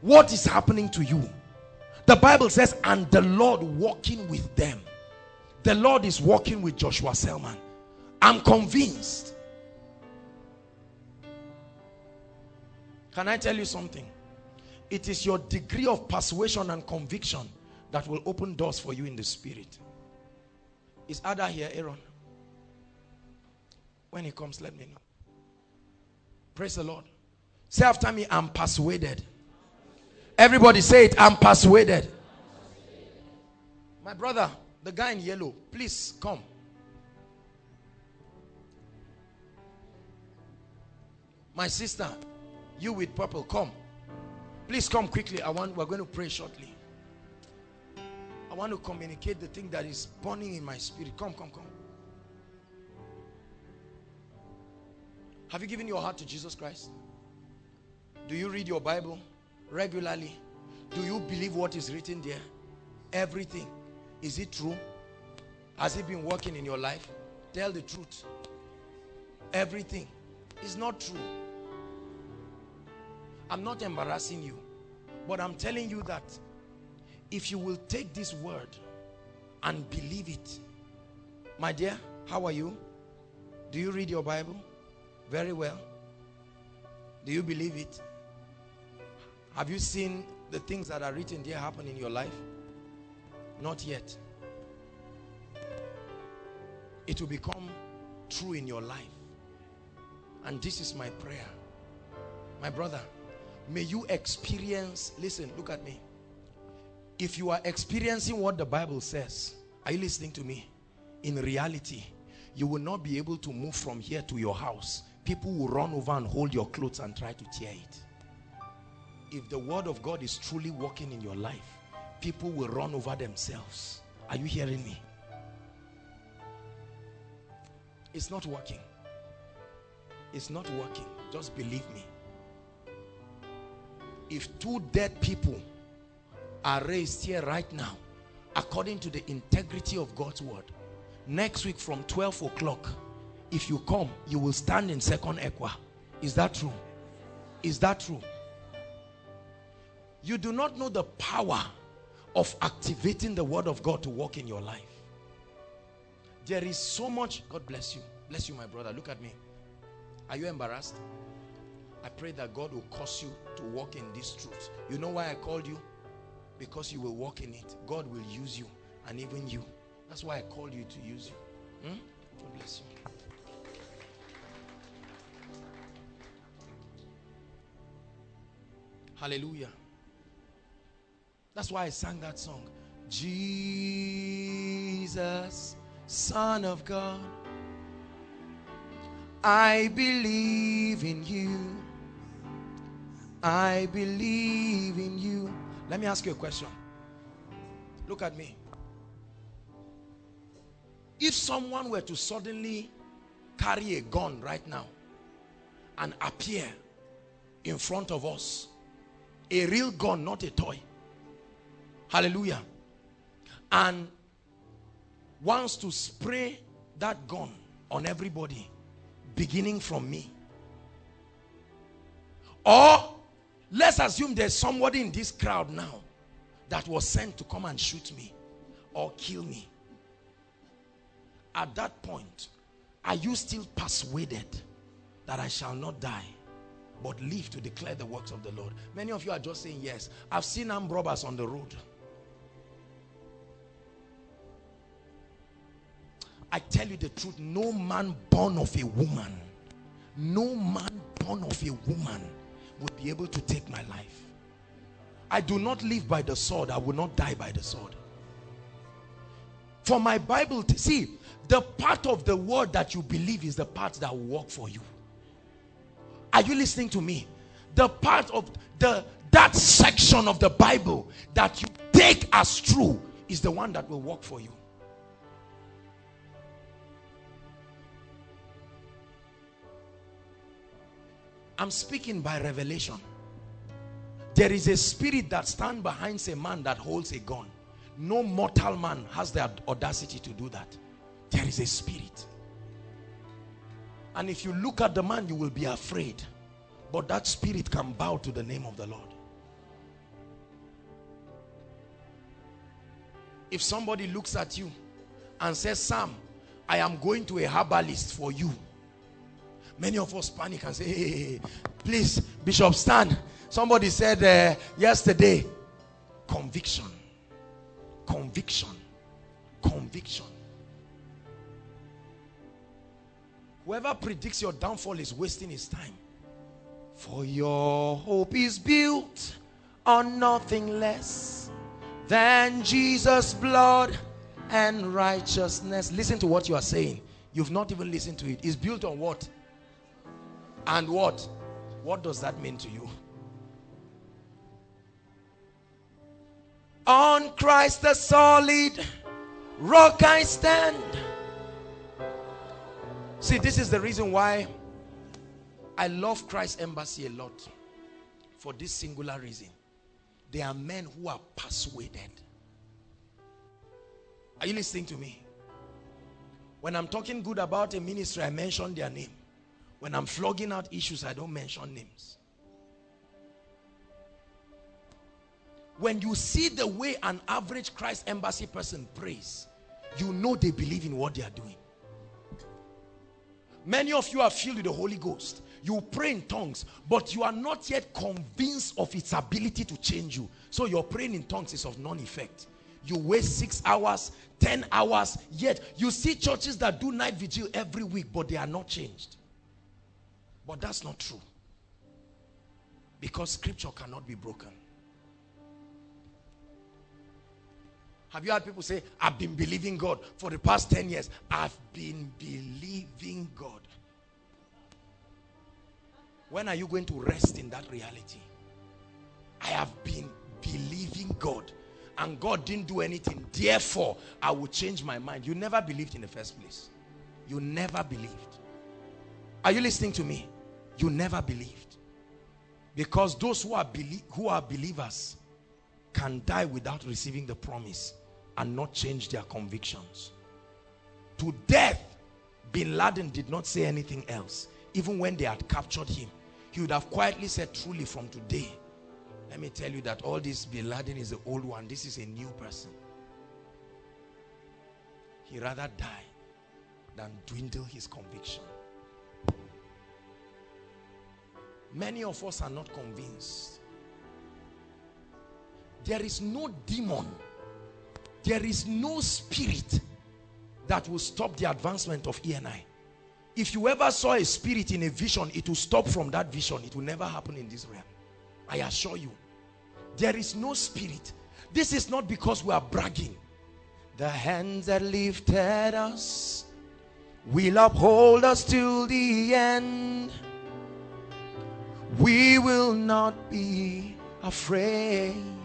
what is happening to you? The Bible says, and the Lord walking with them. The Lord is walking with Joshua Selman. I'm convinced. Can I tell you something? It is your degree of persuasion and conviction that will open doors for you in the spirit. Is Ada here, Aaron? When he comes, let me know. Praise the Lord. Say after me, I'm persuaded. Everybody say it, I'm persuaded. My brother, the guy in yellow, please come. My sister, you with purple, come. Please come quickly. I want we're going to pray shortly. I want to communicate the thing that is burning in my spirit. Come, come, come. Have you given your heart to Jesus Christ? Do you read your Bible regularly? Do you believe what is written there? Everything. Is it true? Has it been working in your life? Tell the truth. Everything is not true. I'm not embarrassing you, but I'm telling you that if you will take this word and believe it, my dear, how are you? Do you read your Bible? Very well. Do you believe it? Have you seen the things that are written there happen in your life? Not yet. It will become true in your life. And this is my prayer. My brother, may you experience, listen, look at me. If you are experiencing what the Bible says, are you listening to me? In reality, you will not be able to move from here to your house people will run over and hold your clothes and try to tear it. If the word of God is truly working in your life, people will run over themselves. Are you hearing me? It's not working. It's not working. Just believe me. If two dead people are raised here right now, according to the integrity of God's word, next week from 12 o'clock, if you come, you will stand in second equa. Is that true? Is that true? You do not know the power of activating the word of God to work in your life. There is so much. God bless you. Bless you, my brother. Look at me. Are you embarrassed? I pray that God will cause you to walk in this truth. You know why I called you? Because you will walk in it. God will use you and even you. That's why I called you to use you. Hmm? God bless you. Hallelujah. That's why I sang that song. Jesus, Son of God, I believe in you. I believe in you. Let me ask you a question. Look at me. If someone were to suddenly carry a gun right now and appear in front of us. A real gun, not a toy. Hallelujah. And wants to spray that gun on everybody, beginning from me. Or let's assume there's somebody in this crowd now that was sent to come and shoot me or kill me. At that point, are you still persuaded that I shall not die? But live to declare the works of the Lord. Many of you are just saying yes. I've seen armed robbers on the road. I tell you the truth, no man born of a woman, no man born of a woman would be able to take my life. I do not live by the sword. I will not die by the sword. For my Bible, to see, the part of the word that you believe is the part that will work for you. Are you listening to me? The part of the that section of the Bible that you take as true is the one that will work for you. I'm speaking by revelation. There is a spirit that stands behind a man that holds a gun. No mortal man has the audacity to do that. There is a spirit. And if you look at the man, you will be afraid. But that spirit can bow to the name of the Lord. If somebody looks at you and says, Sam, I am going to a herbalist for you. Many of us panic and say, hey, hey, hey please, Bishop, stand. Somebody said uh, yesterday, conviction, conviction, conviction. Whoever predicts your downfall is wasting his time. For your hope is built on nothing less than Jesus' blood and righteousness. Listen to what you are saying. You've not even listened to it. It's built on what? And what? What does that mean to you? On Christ the solid rock I stand. See, this is the reason why I love Christ Embassy a lot. For this singular reason. There are men who are persuaded. Are you listening to me? When I'm talking good about a ministry, I mention their name. When I'm flogging out issues, I don't mention names. When you see the way an average Christ Embassy person prays, you know they believe in what they are doing. Many of you are filled with the Holy Ghost. You pray in tongues, but you are not yet convinced of its ability to change you. So your praying in tongues is of non-effect. You waste six hours, 10 hours, yet you see churches that do night vigil every week, but they are not changed. But that's not true. Because scripture cannot be broken. Have you had people say, I've been believing God for the past 10 years? I've been believing God. When are you going to rest in that reality? I have been believing God and God didn't do anything. Therefore, I will change my mind. You never believed in the first place. You never believed. Are you listening to me? You never believed. Because those who are, who are believers can die without receiving the promise and not change their convictions. To death, Bin Laden did not say anything else. Even when they had captured him, he would have quietly said, truly from today, let me tell you that all this Bin Laden is the old one. This is a new person. He rather die than dwindle his conviction. Many of us are not convinced. There is no demon there is no spirit that will stop the advancement of ENI. If you ever saw a spirit in a vision, it will stop from that vision. It will never happen in this realm. I assure you. There is no spirit. This is not because we are bragging. The hands that lifted us will uphold us till the end. We will not be afraid.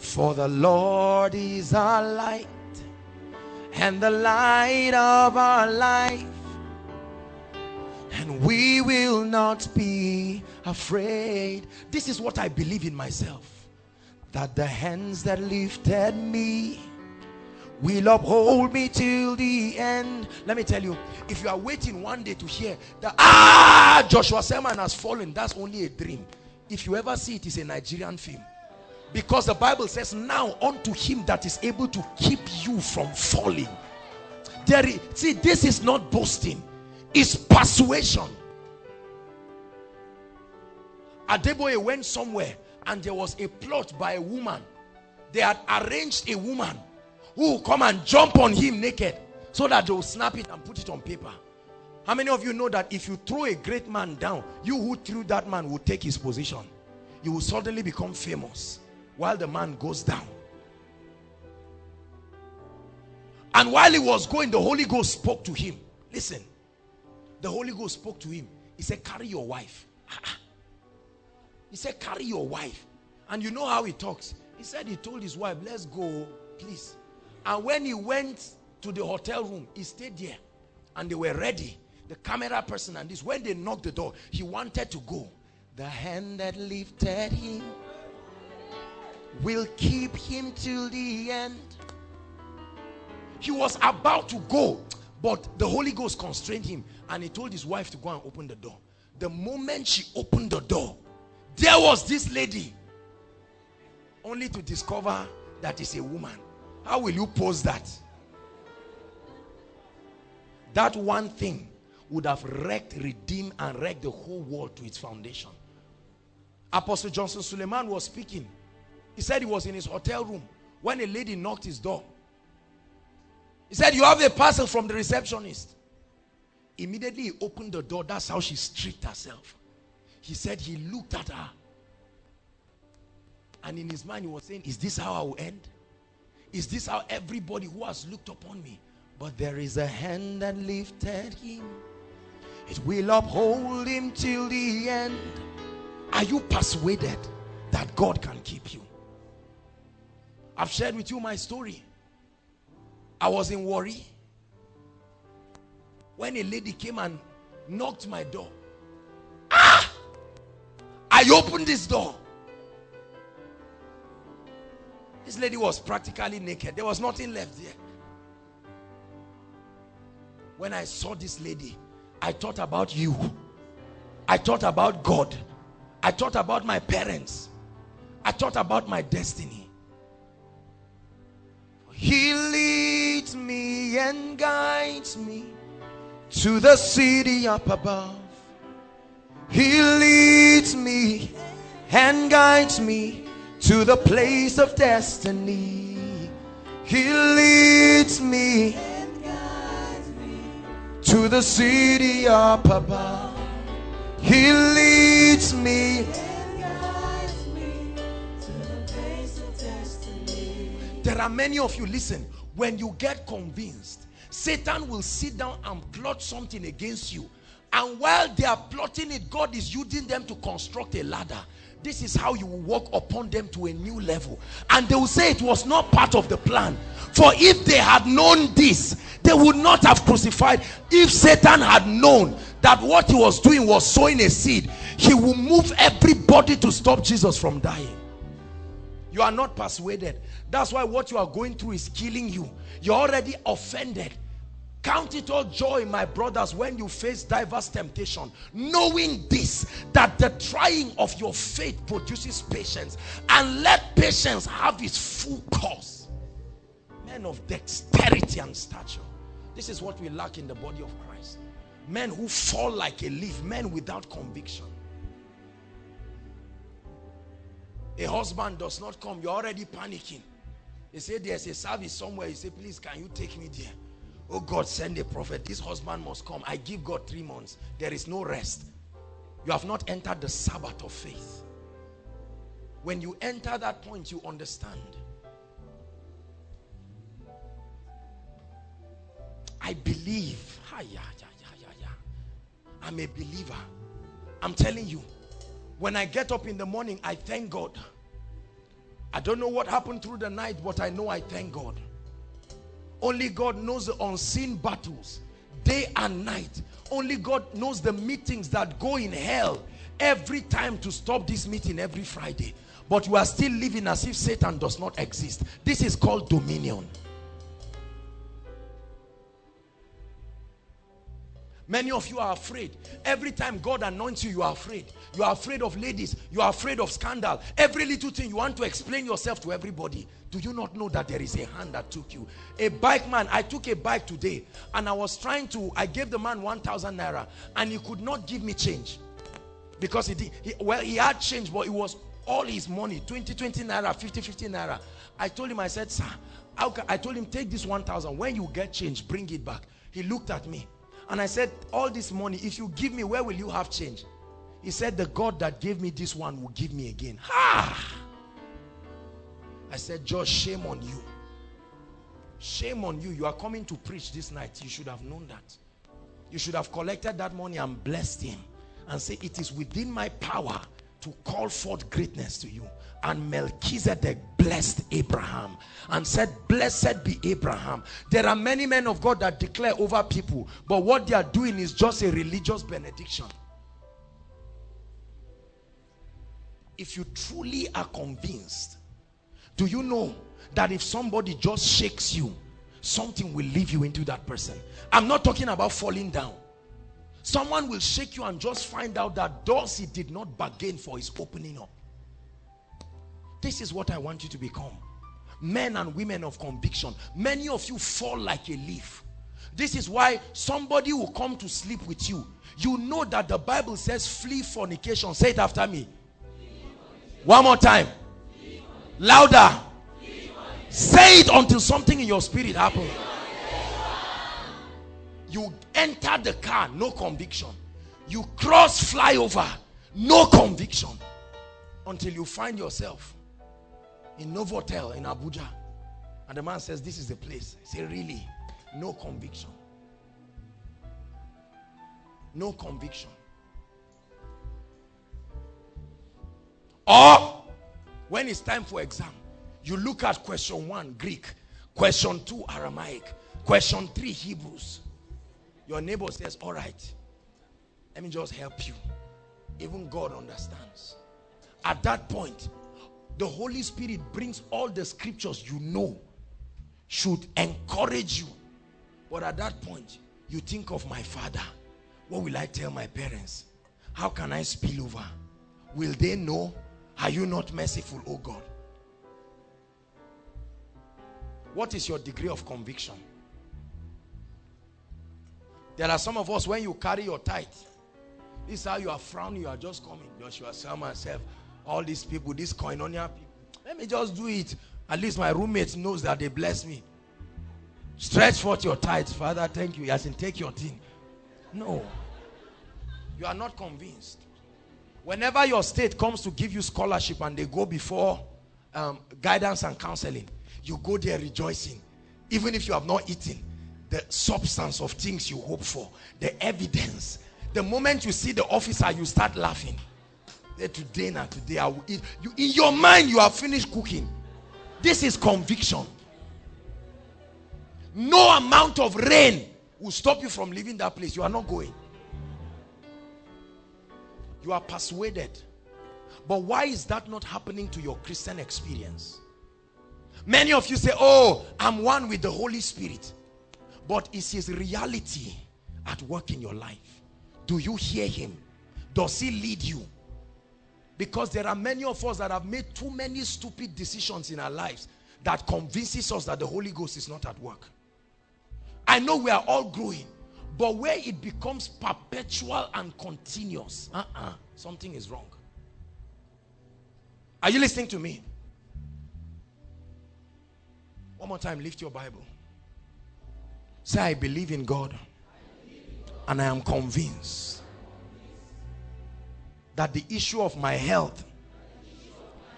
For the Lord is our light and the light of our life. And we will not be afraid. This is what I believe in myself. That the hands that lifted me will uphold me till the end. Let me tell you, if you are waiting one day to hear that, ah, Joshua Selman has fallen, that's only a dream. If you ever see it, it's a Nigerian film. Because the Bible says, now unto him that is able to keep you from falling. There is, see, this is not boasting, it's persuasion. Adeboye went somewhere and there was a plot by a woman. They had arranged a woman who will come and jump on him naked so that they will snap it and put it on paper. How many of you know that if you throw a great man down, you who threw that man will take his position. You will suddenly become famous while the man goes down. And while he was going, the Holy Ghost spoke to him. Listen, the Holy Ghost spoke to him. He said, carry your wife. He said, carry your wife. And you know how he talks. He said he told his wife, let's go, please. And when he went to the hotel room, he stayed there. And they were ready. The camera person and this. When they knocked the door, he wanted to go. The hand that lifted him will keep him till the end. He was about to go, but the Holy Ghost constrained him and he told his wife to go and open the door. The moment she opened the door, there was this lady only to discover that is a woman. How will you pose that? That one thing would have wrecked, redeemed, and wrecked the whole world to its foundation. Apostle Johnson Suleman was speaking. He said he was in his hotel room when a lady knocked his door. He said, you have a parcel from the receptionist. Immediately he opened the door. That's how she stripped herself. He said he looked at her. And in his mind he was saying, is this how I will end? Is this how everybody who has looked upon me? But there is a hand that lifted him. It will uphold him till the end. Are you persuaded that God can keep you? I've shared with you my story. I was in Warri. when a lady came and knocked my door. Ah! I opened this door. This lady was practically naked. There was nothing left there. When I saw this lady, I thought about you. I thought about God. I thought about my parents. I thought about my destiny. He leads me and guides me to the city up above. He leads me and guides me to the place of destiny. He leads me to the city up above. He leads me. There are many of you, listen, when you get convinced, Satan will sit down and plot something against you. And while they are plotting it, God is using them to construct a ladder this is how you will walk upon them to a new level. And they will say it was not part of the plan. For if they had known this, they would not have crucified. If Satan had known that what he was doing was sowing a seed, he will move everybody to stop Jesus from dying. You are not persuaded. That's why what you are going through is killing you. You're already offended. Count it all joy, my brothers, when you face diverse temptation, knowing this, that the trying of your faith produces patience, and let patience have its full course. Men of dexterity and stature. This is what we lack in the body of Christ. Men who fall like a leaf, men without conviction. A husband does not come, you're already panicking. They say there's a service somewhere. You say, please, can you take me there? Oh God, send a prophet. This husband must come. I give God three months. There is no rest. You have not entered the Sabbath of faith. When you enter that point, you understand. I believe. I'm a believer. I'm telling you. When I get up in the morning, I thank God. I don't know what happened through the night, but I know I thank God. Only God knows the unseen battles day and night. Only God knows the meetings that go in hell every time to stop this meeting every Friday. But you are still living as if Satan does not exist. This is called dominion. Many of you are afraid. Every time God anoints you, you are afraid. You are afraid of ladies. You are afraid of scandal. Every little thing you want to explain yourself to everybody. Do you not know that there is a hand that took you? A bike man, I took a bike today and I was trying to, I gave the man 1,000 naira and he could not give me change. Because he did, he, well, he had change, but it was all his money 20, 20 naira, 50, 50 naira. I told him, I said, sir, I told him, take this 1,000. When you get change, bring it back. He looked at me. And I said, all this money, if you give me, where will you have change? He said, the God that gave me this one will give me again. Ha! I said, Josh, shame on you. Shame on you. You are coming to preach this night. You should have known that. You should have collected that money and blessed him and say, it is within my power to call forth greatness to you. And Melchizedek blessed Abraham and said, Blessed be Abraham. There are many men of God that declare over people, but what they are doing is just a religious benediction. If you truly are convinced, do you know that if somebody just shakes you, something will leave you into that person? I'm not talking about falling down. Someone will shake you and just find out that doors he did not bargain for is opening up. This is what I want you to become. Men and women of conviction. Many of you fall like a leaf. This is why somebody will come to sleep with you. You know that the Bible says flee fornication. Say it after me. One more time. Louder. Say it until something in your spirit happens. You enter the car, no conviction. You cross flyover, no conviction. Until you find yourself in Novotel in Abuja. And the man says, this is the place. I say, really? No conviction. No conviction. Or when it's time for exam, you look at question one, Greek, question two, Aramaic, question three, Hebrews. Your neighbor says, all right, let me just help you. Even God understands. At that point, the Holy Spirit brings all the scriptures you know should encourage you. But at that point, you think of my father. What will I tell my parents? How can I spill over? Will they know? Are you not merciful, oh God? What is your degree of conviction? There are some of us, when you carry your tithe, this is how you are frowning, you are just coming. Joshua, tell myself, all these people, these koinonia people, let me just do it. At least my roommate knows that they bless me. Stretch forth your tithes. Father, thank you. As in, take your thing. No. You are not convinced. Whenever your state comes to give you scholarship and they go before um, guidance and counseling, you go there rejoicing. Even if you have not eaten, the substance of things you hope for, the evidence. The moment you see the officer, you start laughing. Today now, today I will eat. You, in your mind, you have finished cooking. This is conviction. No amount of rain will stop you from leaving that place. You are not going. You are persuaded. But why is that not happening to your Christian experience? Many of you say, oh, I'm one with the Holy Spirit. But is his reality at work in your life? Do you hear him? Does he lead you? Because there are many of us that have made too many stupid decisions in our lives that convinces us that the Holy Ghost is not at work. I know we are all growing, but where it becomes perpetual and continuous, uh-uh, something is wrong. Are you listening to me? One more time, lift your Bible. Say, I believe in God. And I am convinced that the issue of my health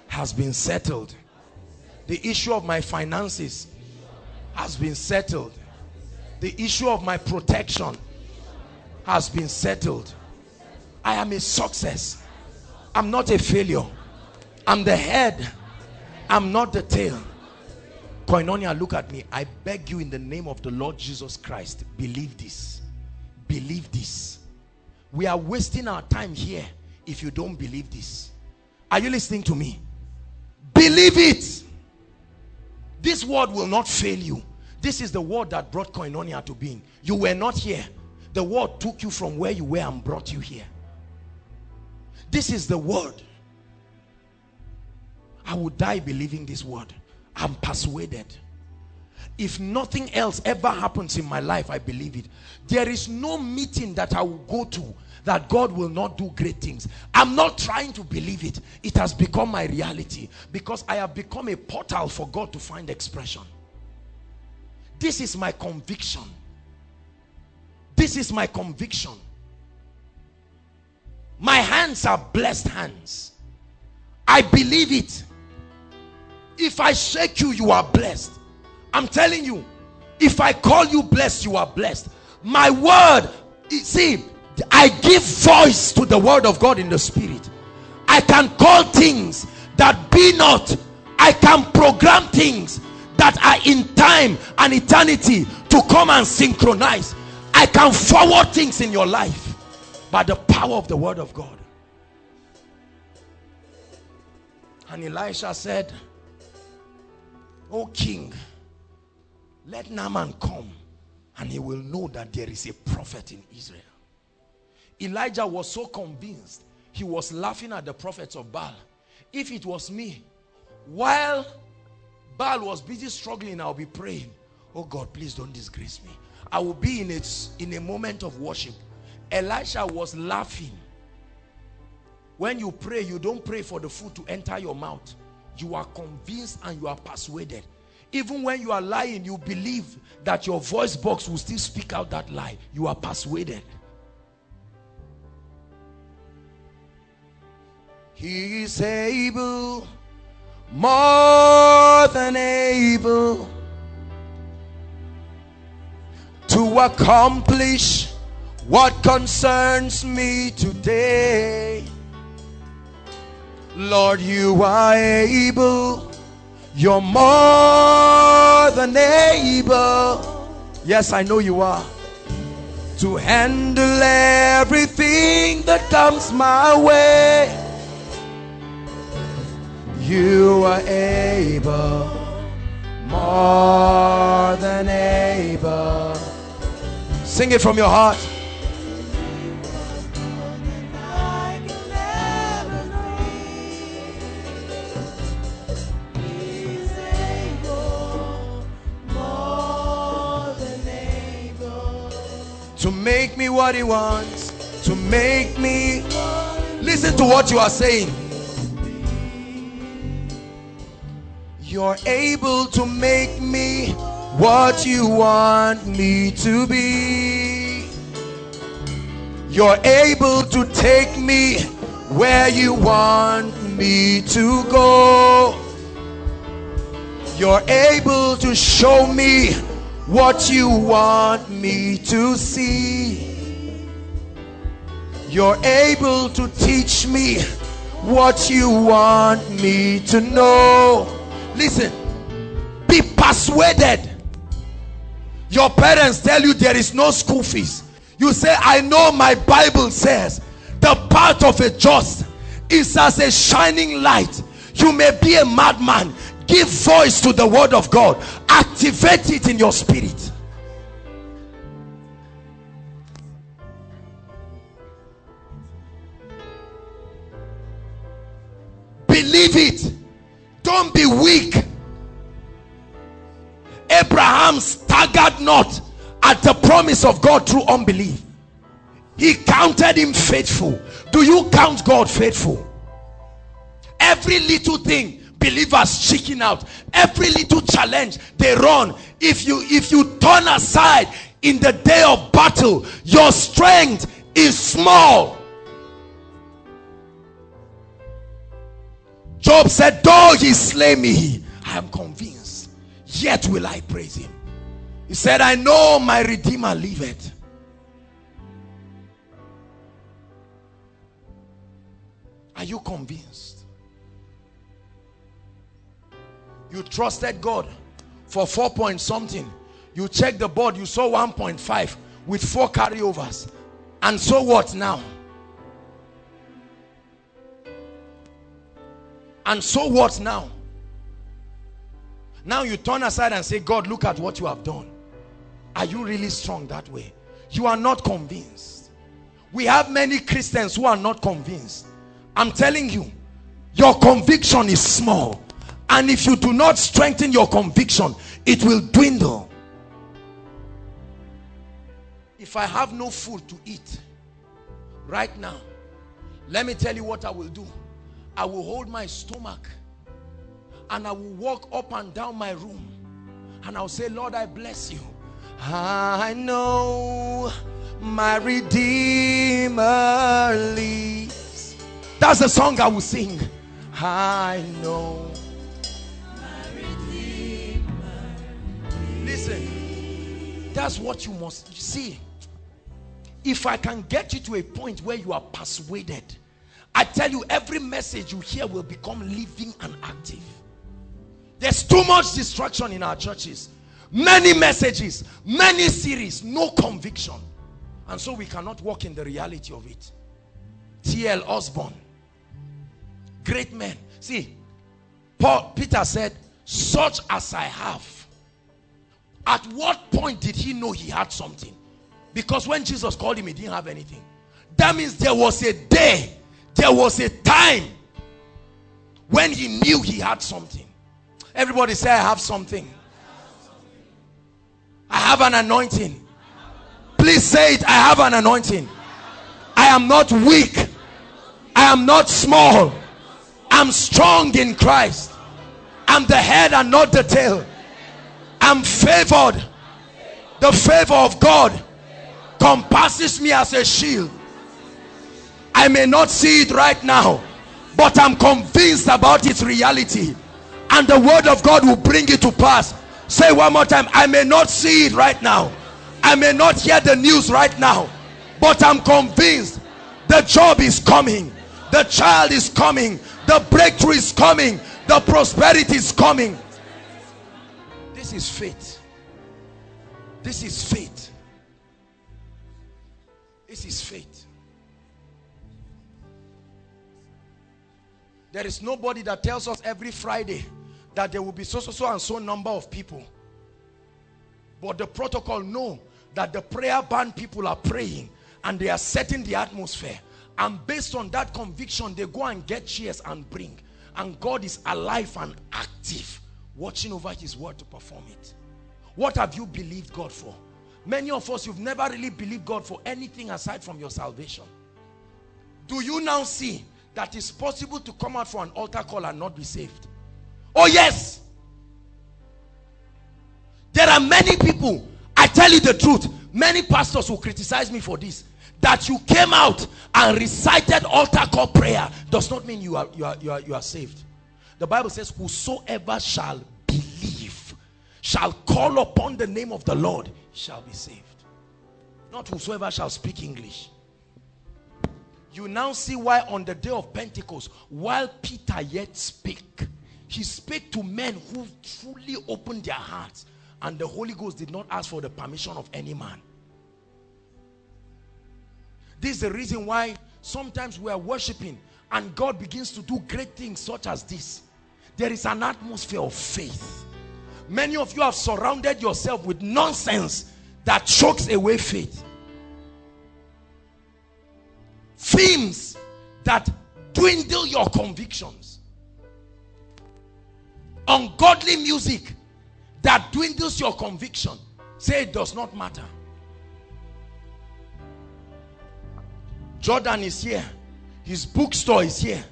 has been settled. The issue of my finances has been settled. The issue of my protection has been settled. I am a success. I'm not a failure. I'm the head. I'm not the tail. Koinonia, look at me. I beg you in the name of the Lord Jesus Christ, believe this. believe this. We are wasting our time here if you don't believe this. Are you listening to me? Believe it. This word will not fail you. This is the word that brought Koinonia to being. You were not here. The word took you from where you were and brought you here. This is the word. I would die believing this word. I'm persuaded. If nothing else ever happens in my life, I believe it. There is no meeting that I will go to that God will not do great things. I'm not trying to believe it. It has become my reality because I have become a portal for God to find expression. This is my conviction. This is my conviction. My hands are blessed hands. I believe it. If I shake you, you are blessed. I'm telling you, if I call you blessed, you are blessed. My word, see, I give voice to the word of God in the spirit. I can call things that be not. I can program things that are in time and eternity to come and synchronize. I can forward things in your life by the power of the word of God. And Elisha said, O king, let Naaman come and he will know that there is a prophet in Israel. Elijah was so convinced he was laughing at the prophets of Baal. If it was me, while Baal was busy struggling, I'll be praying, oh God, please don't disgrace me. I will be in a, in a moment of worship. Elisha was laughing. When you pray, you don't pray for the food to enter your mouth. You are convinced and you are persuaded. Even when you are lying, you believe that your voice box will still speak out that lie. You are persuaded. He is able, more than able, to accomplish what concerns me today. Lord, you are able you're more than able. Yes, I know you are. To handle everything that comes my way. You are able, more than able. Sing it from your heart. to make me what he wants to make me listen to what you are saying you're able to make me what you want me to be you're able to take me where you want me to go you're able to show me what you want me to see. You're able to teach me what you want me to know. Listen, be persuaded. Your parents tell you there is no school fees. You say, I know my Bible says the path of a just is as a shining light. You may be a madman, give voice to the word of God activate it in your spirit believe it don't be weak. Abraham staggered not at the promise of god through unbelief. He counted him faithful. Do you count god faithful? Every little thing believers chicken out every little challenge they run if you if you turn aside in the day of battle your strength is small job said though he slay me i am convinced yet will i praise him he said i know my redeemer liveth are you convinced you trusted God for four point something you checked the board you saw 1.5 with four carryovers. And so what now? And so what now? Now you turn aside and say, God, look at what you have done. Are you really strong that way? You are not convinced. We have many Christians who are not convinced. I'm telling you, your conviction is small. And if you do not strengthen your conviction, it will dwindle. If I have no food to eat right now, let me tell you what I will do. I will hold my stomach and I will walk up and down my room and I'll say, Lord, I bless you. I know my Redeemer lives. That's the song I will sing. I know Listen, that's what you must see. If I can get you to a point where you are persuaded, I tell you, every message you hear will become living and active. There's too much distraction in our churches. Many messages, many series, no conviction. And so we cannot walk in the reality of it. T.L. Osborn, great man. See, Paul, Peter said, such as I have. At what point did he know he had something? Because when Jesus called him, he didn't have anything. That means there was a day, there was a time when he knew he had something. Everybody say, I have something. I have an anointing. Please say it. I have an anointing. I am not weak. I am not small. I'm strong in Christ. I'm the head and not the tail. I'm favored. The favor of God compasses me as a shield. I may not see it right now, but I'm convinced about its reality. And the word of God will bring it to pass. Say one more time. I may not see it right now. I may not hear the news right now. But I'm convinced the job is coming. The child is coming. The breakthrough is coming. The prosperity is coming. This is faith. This is faith. This is faith. There is nobody that tells us every Friday that there will be so, so, so and so number of people. But the protocol know that the prayer band people are praying and they are setting the atmosphere. And based on that conviction, they go and get chairs and bring. And God is alive and active, watching over his word to perform it. What have you believed God for? Many of us, you've never really believed God for anything aside from your salvation. Do you now see that it's possible to come out for an altar call and not be saved? Oh yes. There are many people, I tell you the truth, many pastors will criticize me for this. That you came out and recited altar call prayer does not mean you are, you are, you are, you are saved. The Bible says, whosoever shall believe, shall call upon the name of the Lord, shall be saved. Not whosoever shall speak English. You now see why on the day of Pentecost, while Peter yet spake, he spake to men who truly opened their hearts and the Holy Ghost did not ask for the permission of any man. This is the reason why sometimes we are worshiping and God begins to do great things such as this. There is an atmosphere of faith. Many of you have surrounded yourself with nonsense that chokes away faith. Themes that dwindle your convictions. Ungodly music that dwindles your conviction. Say it does not matter. Jordan is here. His bookstore is here.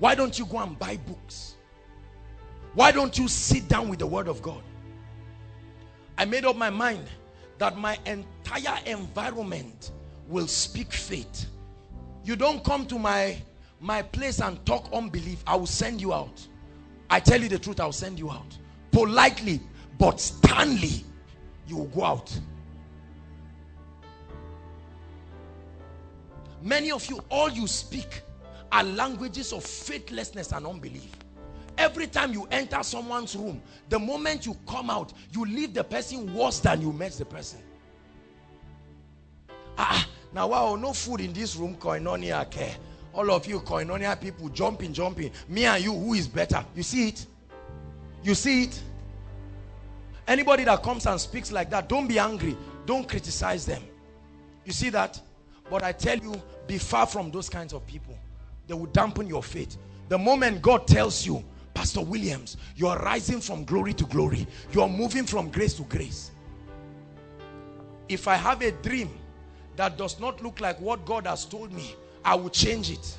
Why don't you go and buy books? Why don't you sit down with the word of God? I made up my mind that my entire environment will speak faith you don't come to my my place and talk unbelief I will send you out I tell you the truth, I'll send you out. Politely, but sternly, you will go out. Many of you, all you speak are languages of faithlessness and unbelief. Every time you enter someone's room, the moment you come out, you leave the person worse than you met the person. Ah, now wow, no food in this room, koinonia care. All of you koinonia people jumping, jumping. Me and you, who is better? You see it? You see it? Anybody that comes and speaks like that, don't be angry. Don't criticize them. You see that? But I tell you, be far from those kinds of people. They will dampen your faith. The moment God tells you, Pastor Williams, you are rising from glory to glory. You are moving from grace to grace. If I have a dream that does not look like what God has told me, I will change it.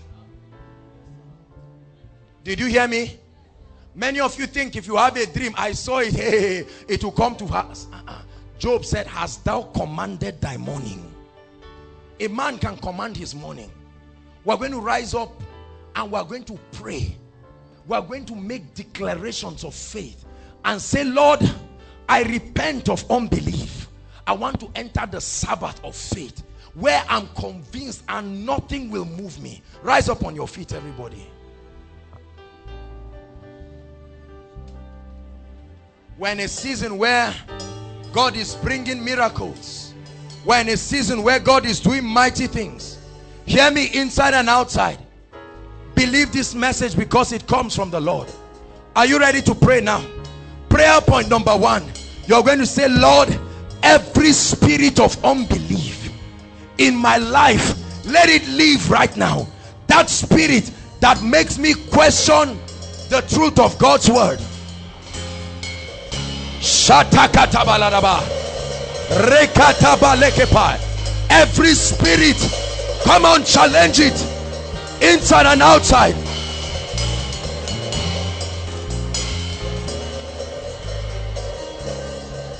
Did you hear me? Many of you think if you have a dream, I saw it, hey, it will come to pass. Uh -uh. Job said, Hast thou commanded thy morning? A man can command his morning. We're going to rise up and we're going to pray. We're going to make declarations of faith and say, Lord, I repent of unbelief. I want to enter the Sabbath of faith where I'm convinced and nothing will move me. Rise up on your feet, everybody. We're in a season where God is bringing miracles. We're in a season where God is doing mighty things. Hear me inside and outside. Believe this message because it comes from the Lord. Are you ready to pray now? Prayer point number one. You're going to say, Lord, every spirit of unbelief in my life, let it leave right now. That spirit that makes me question the truth of God's word. Every spirit, come on, challenge it inside and outside.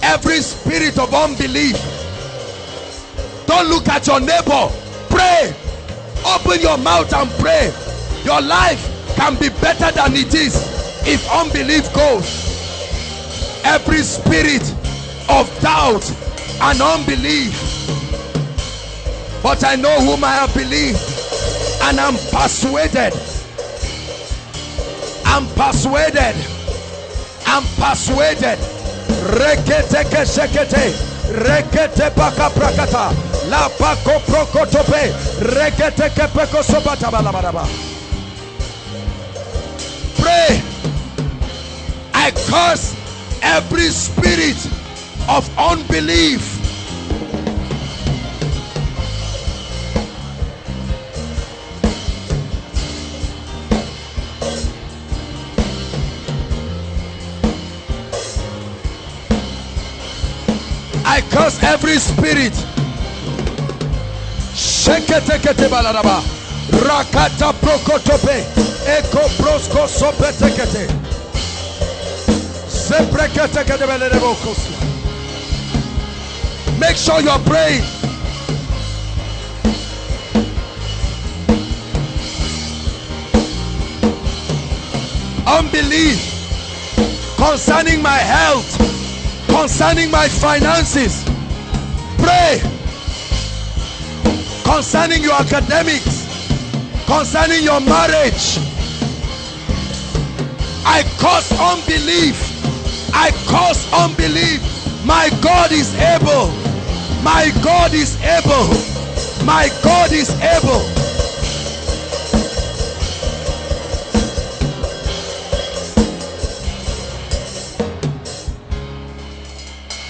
Every spirit of unbelief. Don't look at your neighbor. Pray. Open your mouth and pray. Your life can be better than it is if unbelief goes every spirit of doubt and unbelief but I know whom I have believed and I'm persuaded I'm persuaded I'm persuaded rekete keshekete. Rekete baka prakata. La pako prokotope. Rekete kepeko sobata balabaraba pray. I curse every spirit of unbelief Curse every spirit. Rakata prokotope. Eko prosko Make sure you're praying. Unbelief concerning my health, concerning my finances. Pray concerning your academics, concerning your marriage. I cause unbelief I cause unbelief. My God is able. My God is able. My God is able.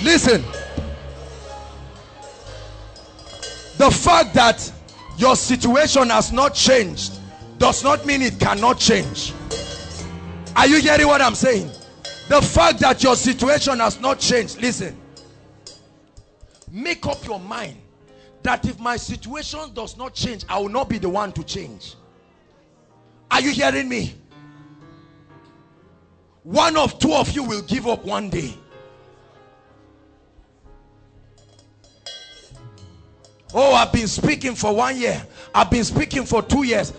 Listen. The fact that your situation has not changed does not mean it cannot change. Are you hearing what I'm saying? The fact that your situation has not changed, listen. Make up your mind that if my situation does not change, I will not be the one to change. Are you hearing me? One of two of you will give up one day. Oh, I've been speaking for one year. I've been speaking for two years.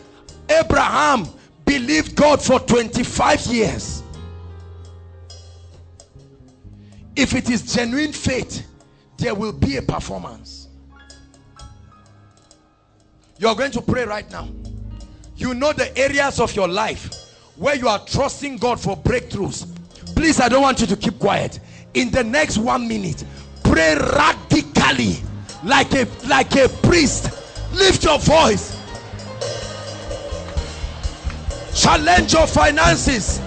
Abraham believed God for 25 years. If it is genuine faith, there will be a performance. You're going to pray right now. You know the areas of your life where you are trusting God for breakthroughs. Please, I don't want you to keep quiet. In the next one minute, pray radically like a like a priest. Lift your voice. Challenge your finances.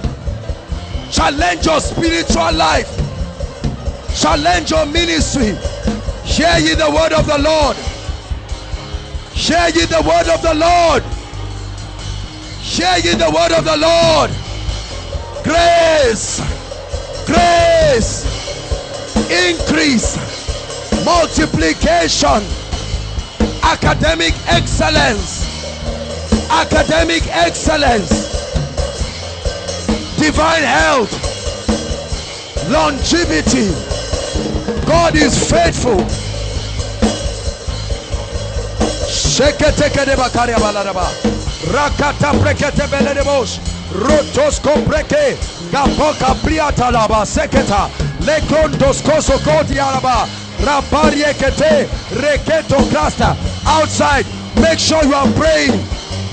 Challenge your spiritual life. Challenge your ministry. Hear ye the word of the Lord. Hear ye the word of the Lord. Hear ye the word of the Lord. Grace. Grace. Increase. Multiplication. Academic excellence. Academic excellence. Divine health. Longevity. God is faithful. Rakata beledebos. Rotos kombreke. Gapoka priata laba seketa. Alaba. Reketo. Outside. Make sure you are praying.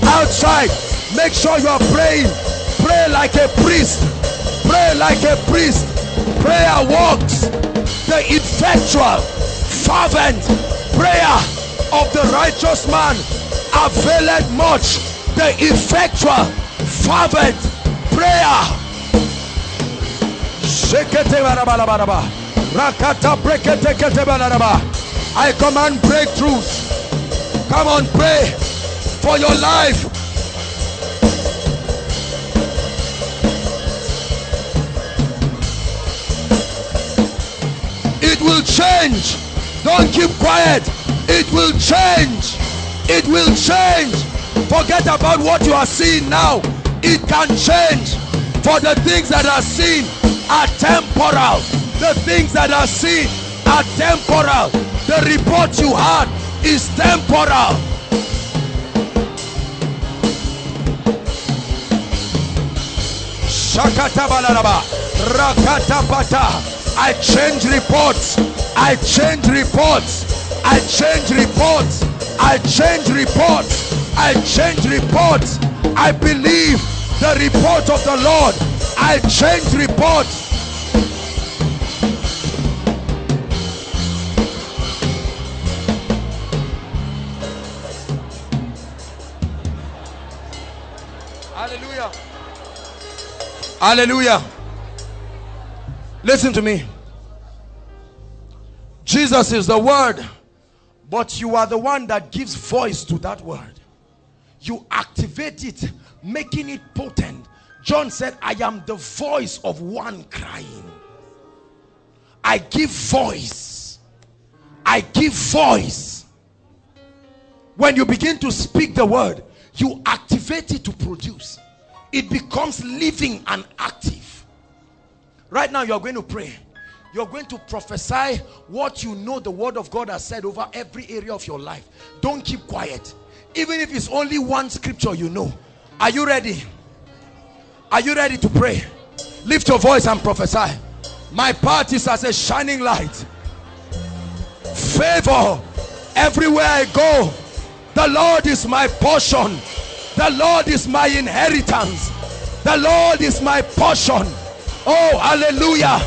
Outside. Make sure you are praying. Pray like a priest. Pray like a priest. Prayer works. The effectual, fervent prayer of the righteous man availeth much. The effectual, fervent prayer. Shekete barabarabaraba. Rakata. I command breakthroughs. Come on, pray for your life. It will change. Don't keep quiet. It will change. It will change. Forget about what you are seeing now. It can change. For the things that are seen are temporal. The things that are seen are temporal. The report you had is temporal. I change reports. I change reports. I change reports. I change reports. I change reports. I believe the report of the Lord. I change reports. Hallelujah. Listen to me. Jesus is the word, but you are the one that gives voice to that word. You activate it, making it potent. John said, I am the voice of one crying. I give voice. I give voice. When you begin to speak the word, you activate it to produce. It becomes living and active. Right now, you're going to pray. You're going to prophesy what you know the word of God has said over every area of your life. Don't keep quiet. Even if it's only one scripture you know. Are you ready? Are you ready to pray? Lift your voice and prophesy. My path is as a shining light. Favor everywhere I go. The Lord is my portion. The Lord is my inheritance. The Lord is my portion. Oh, hallelujah.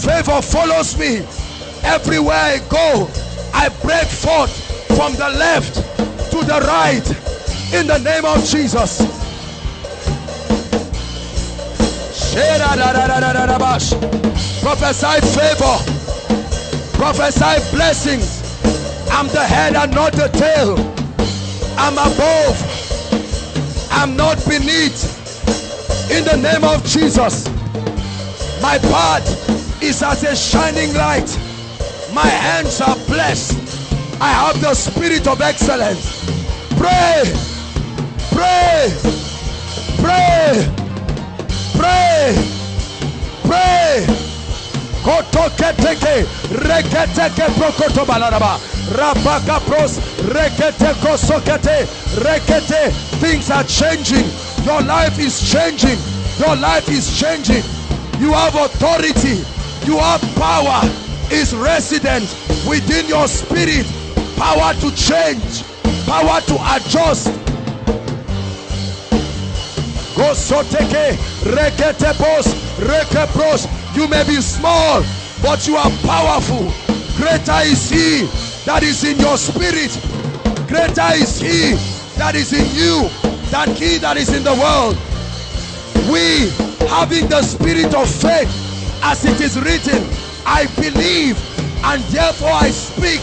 Favor follows me everywhere I go. I break forth from the left to the right in the name of Jesus. Prophesy favor, prophesy blessings. I'm the head and not the tail. I'm above, I'm not beneath. In the name of Jesus, my path is as a shining light. My hands are blessed. I have the spirit of excellence. Pray, pray, pray, pray, pray. Kotoketeke, rabaka pros, rekete kosokete, rekete. Things are changing. Your life is changing. Your life is changing. You have authority. You have power. Is resident within your spirit. Power to change. Power to adjust. Gosoteke, rekete pos, reke pros. You may be small, but you are powerful. Greater is he that is in your spirit. Greater is he that is in you than he that is in the world. We, having the spirit of faith, as it is written, I believe and therefore I speak.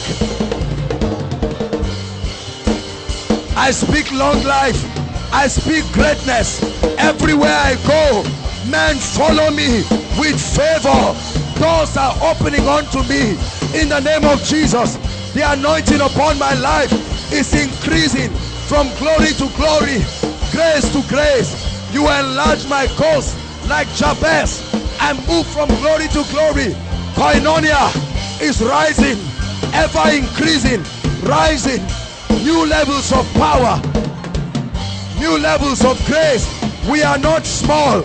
I speak long life. I speak greatness. Everywhere I go, men follow me with favor. Doors are opening unto me in the name of Jesus. The anointing upon my life is increasing from glory to glory, grace to grace. You enlarge my coast like Jabez and move from glory to glory. Koinonia is rising, ever increasing, rising. New levels of power, new levels of grace. We are not small.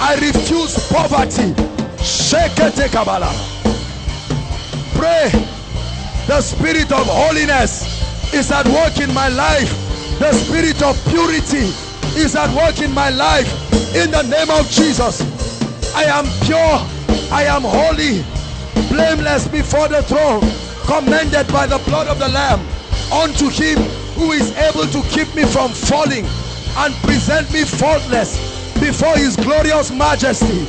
I refuse poverty. Shekete Kabbalah. Pray. The spirit of holiness is at work in my life. The spirit of purity is at work in my life. In the name of Jesus. I am pure. I am holy. Blameless before the throne. Commended by the blood of the Lamb. Unto him who is able to keep me from falling and present me faultless before his glorious majesty.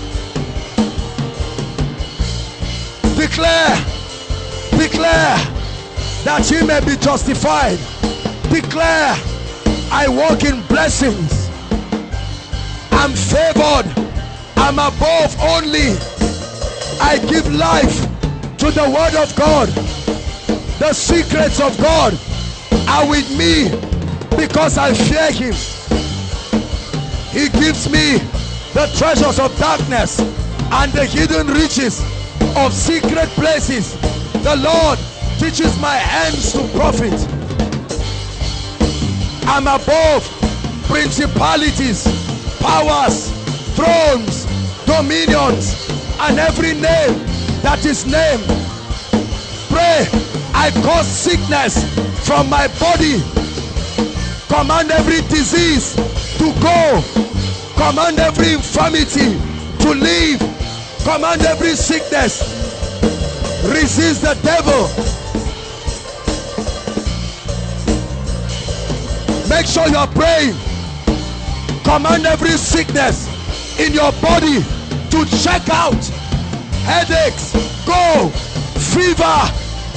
Declare, declare that you may be justified. Declare, I walk in blessings. I'm favored. I'm above only. I give life to the word of God. The secrets of God are with me because I fear him. He gives me the treasures of darkness and the hidden riches of secret places. The Lord teaches my hands to profit. I'm above principalities, powers, thrones, dominions, and every name that is named. Pray, I cause sickness from my body. Command every disease to go. Command every infirmity to leave. Command every sickness. Resist the devil. Make sure you are praying. Command every sickness in your body to check out. Headaches, go. Fever,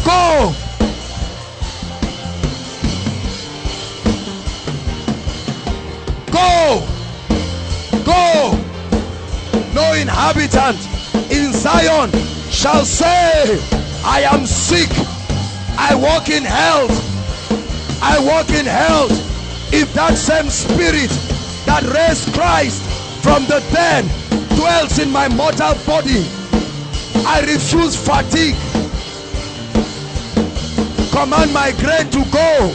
go. Go. Go. No inhabitant in Zion shall say, I am sick. I walk in health. I walk in health. If that same spirit that raised Christ from the dead dwells in my mortal body, I refuse fatigue. Command my grain to go.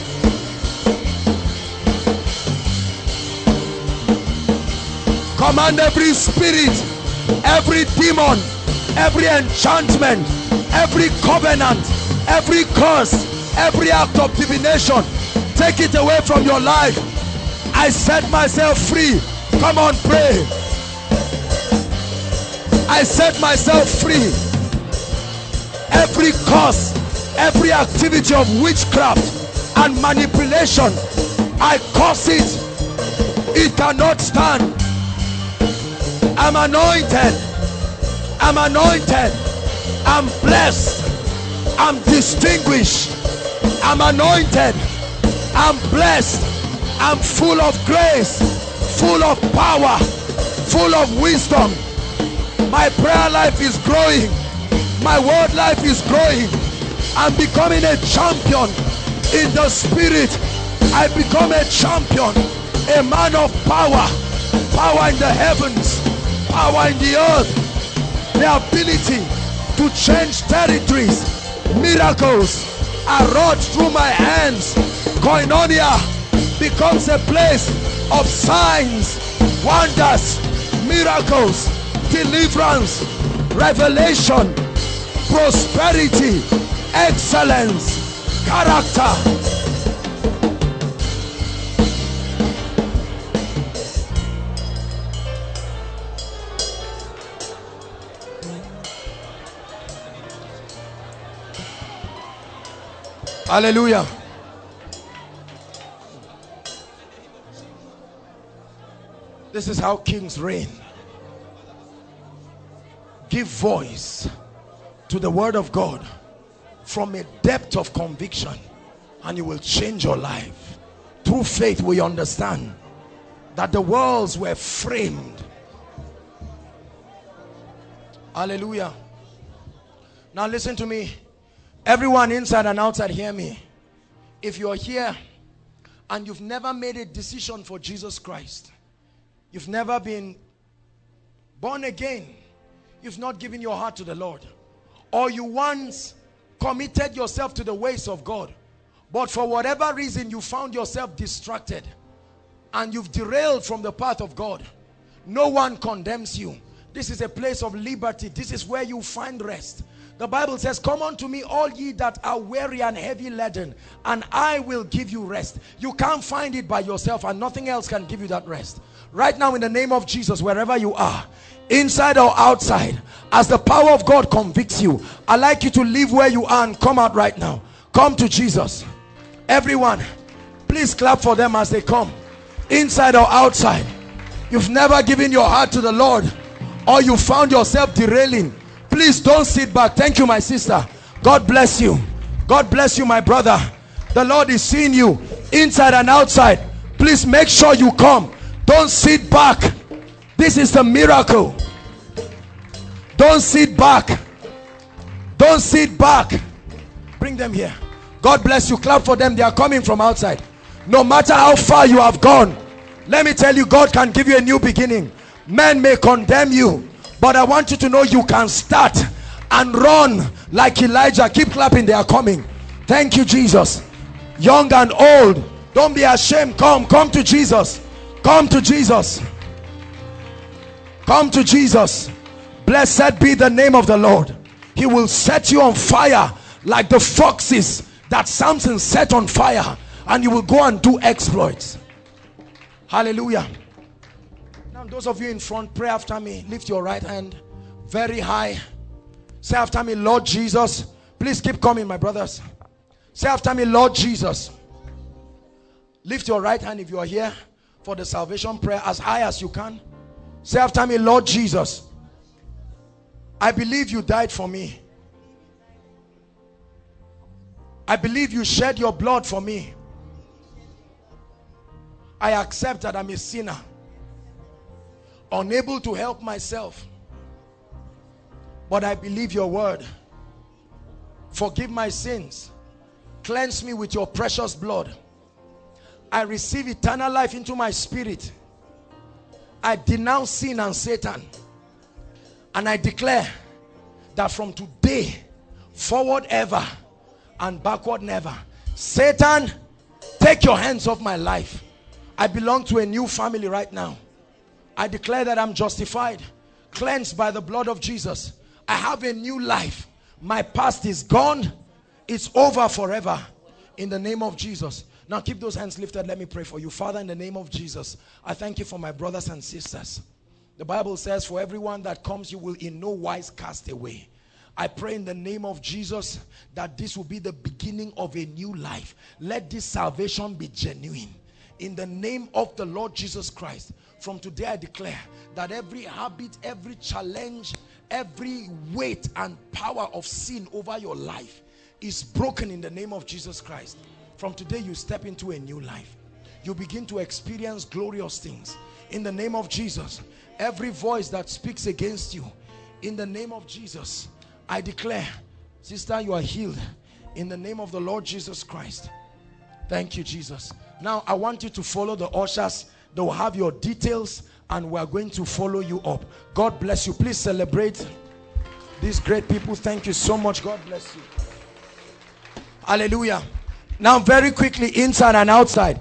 Command every spirit, every demon, every enchantment, every covenant, every curse, every act of divination. Take it away from your life. I set myself free. Come on, pray. I set myself free. Every curse, every activity of witchcraft and manipulation, I curse it. It cannot stand. I'm anointed. I'm anointed. I'm blessed. I'm distinguished. I'm anointed. I'm blessed. I'm full of grace, full of power, full of wisdom. My prayer life is growing. My word life is growing. I'm becoming a champion in the spirit. I become a champion, a man of power, power in the heavens, power in the earth, the ability to change territories, miracles are wrought through my hands. Koinonia becomes a place of signs, wonders, miracles, deliverance, revelation, prosperity, excellence, character. Hallelujah. This is how kings reign. Give voice to the word of God from a depth of conviction and you will change your life. Through faith we understand that the worlds were framed. Hallelujah. Now listen to me. Everyone inside and outside hear me. If you're here and you've never made a decision for Jesus Christ, you've never been born again, you've not given your heart to the Lord, or you once committed yourself to the ways of God, but for whatever reason you found yourself distracted and you've derailed from the path of God, no one condemns you. This is a place of liberty. This is where you find rest. The Bible says, come unto me all ye that are weary and heavy laden, and I will give you rest. You can't find it by yourself and nothing else can give you that rest. Right now in the name of Jesus, wherever you are, inside or outside, as the power of God convicts you, i like you to leave where you are and come out right now. Come to Jesus. Everyone, please clap for them as they come. Inside or outside. You've never given your heart to the Lord or you found yourself derailing please don't sit back. Thank you my sister. God bless you. God bless you my brother. The lord is seeing you inside and outside. Please make sure you come. Don't sit back. This is the miracle. Don't sit back. Don't sit back. Bring them here. God bless you. Clap for them. They are coming from outside. No matter how far you have gone let me tell you god can give you a new beginning men may condemn you but I want you to know you can start and run like Elijah. Keep clapping, they are coming. Thank you, Jesus. Young and old, don't be ashamed. Come, come to Jesus. Come to Jesus. Come to Jesus. Blessed be the name of the Lord. He will set you on fire like the foxes that Samson set on fire, and you will go and do exploits. Hallelujah those of you in front, pray after me. Lift your right hand very high. Say after me, Lord Jesus. Please keep coming, my brothers. Say after me, Lord Jesus. Lift your right hand if you are here for the salvation prayer as high as you can. Say after me, Lord Jesus. I believe you died for me. I believe you shed your blood for me. I accept that I'm a sinner unable to help myself. But I believe your word. Forgive my sins. Cleanse me with your precious blood. I receive eternal life into my spirit. I denounce sin and Satan. And I declare that from today forward ever and backward never. Satan take your hands off my life. I belong to a new family right now I declare that I'm justified, cleansed by the blood of Jesus. I have a new life. My past is gone. It's over forever. In the name of Jesus. Now keep those hands lifted. Let me pray for you. Father, in the name of Jesus, I thank you for my brothers and sisters. The Bible says, for everyone that comes, you will in no wise cast away. I pray in the name of Jesus that this will be the beginning of a new life. Let this salvation be genuine. In the name of the Lord Jesus Christ, from today I declare that every habit, every challenge, every weight and power of sin over your life is broken in the name of Jesus Christ. From today you step into a new life. You begin to experience glorious things. In the name of Jesus, every voice that speaks against you, in the name of Jesus, I declare, sister, you are healed. In the name of the Lord Jesus Christ. Thank you, Jesus. Now, I want you to follow the ushers they will have your details and we're going to follow you up. God bless you. Please celebrate these great people. Thank you so much. God bless you. Hallelujah. Now, very quickly, inside and outside.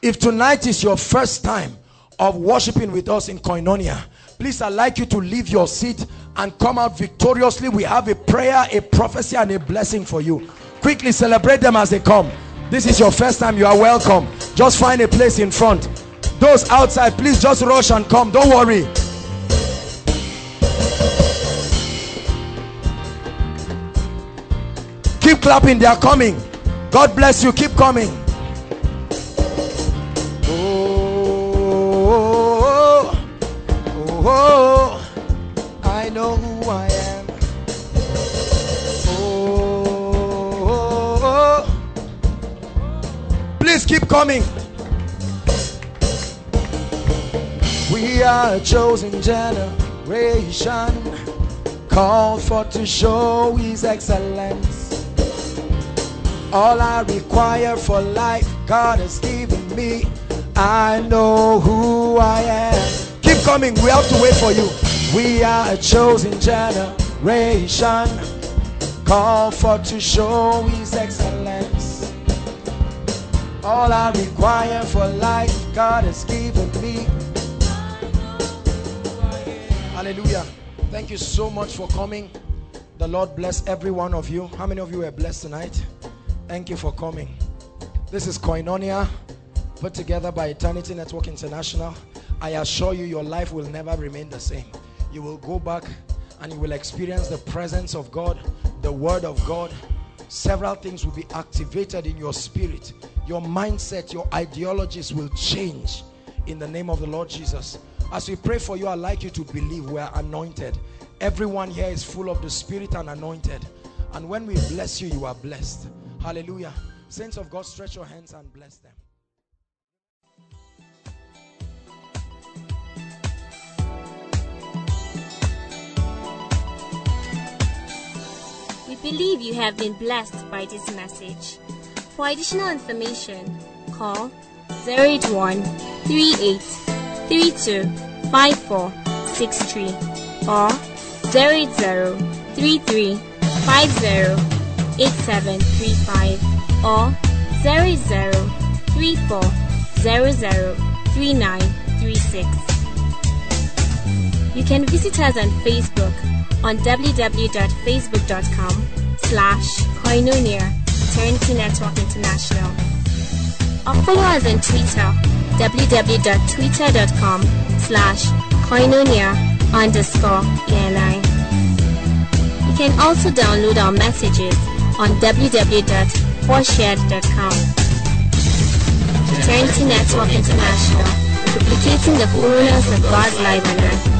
If tonight is your first time of worshiping with us in Koinonia, please I'd like you to leave your seat and come out victoriously. We have a prayer, a prophecy, and a blessing for you. Quickly celebrate them as they come. This is your first time. You are welcome. Just find a place in front. Those outside, please just rush and come. Don't worry. Keep clapping. They are coming. God bless you. Keep coming. Oh, oh, oh, I know who I am. Oh, oh, oh, oh. please keep coming. We are a chosen generation, called for to show His excellence. All I require for life, God has given me. I know who I am. Keep coming, we have to wait for you. We are a chosen generation, called for to show His excellence. All I require for life, God has given me. Hallelujah. Thank you so much for coming. The Lord bless every one of you. How many of you were blessed tonight? Thank you for coming. This is Koinonia, put together by Eternity Network International. I assure you, your life will never remain the same. You will go back and you will experience the presence of God, the Word of God. Several things will be activated in your spirit. Your mindset, your ideologies will change in the name of the Lord Jesus. As we pray for you, I'd like you to believe we are anointed. Everyone here is full of the Spirit and anointed. And when we bless you, you are blessed. Hallelujah. Saints of God, stretch your hands and bless them. We believe you have been blessed by this message. For additional information, call 081 38 32 5463 or 080 33 50 8735 or 0034003936. You can visit us on Facebook on www.facebook.com slash koinonia Eternity Network International or follow us on Twitter www.twitter.com slash koinonia underscore ENI. You can also download our messages on www.4shared.com. Eternity Network International, duplicating the fullness of God's life on earth.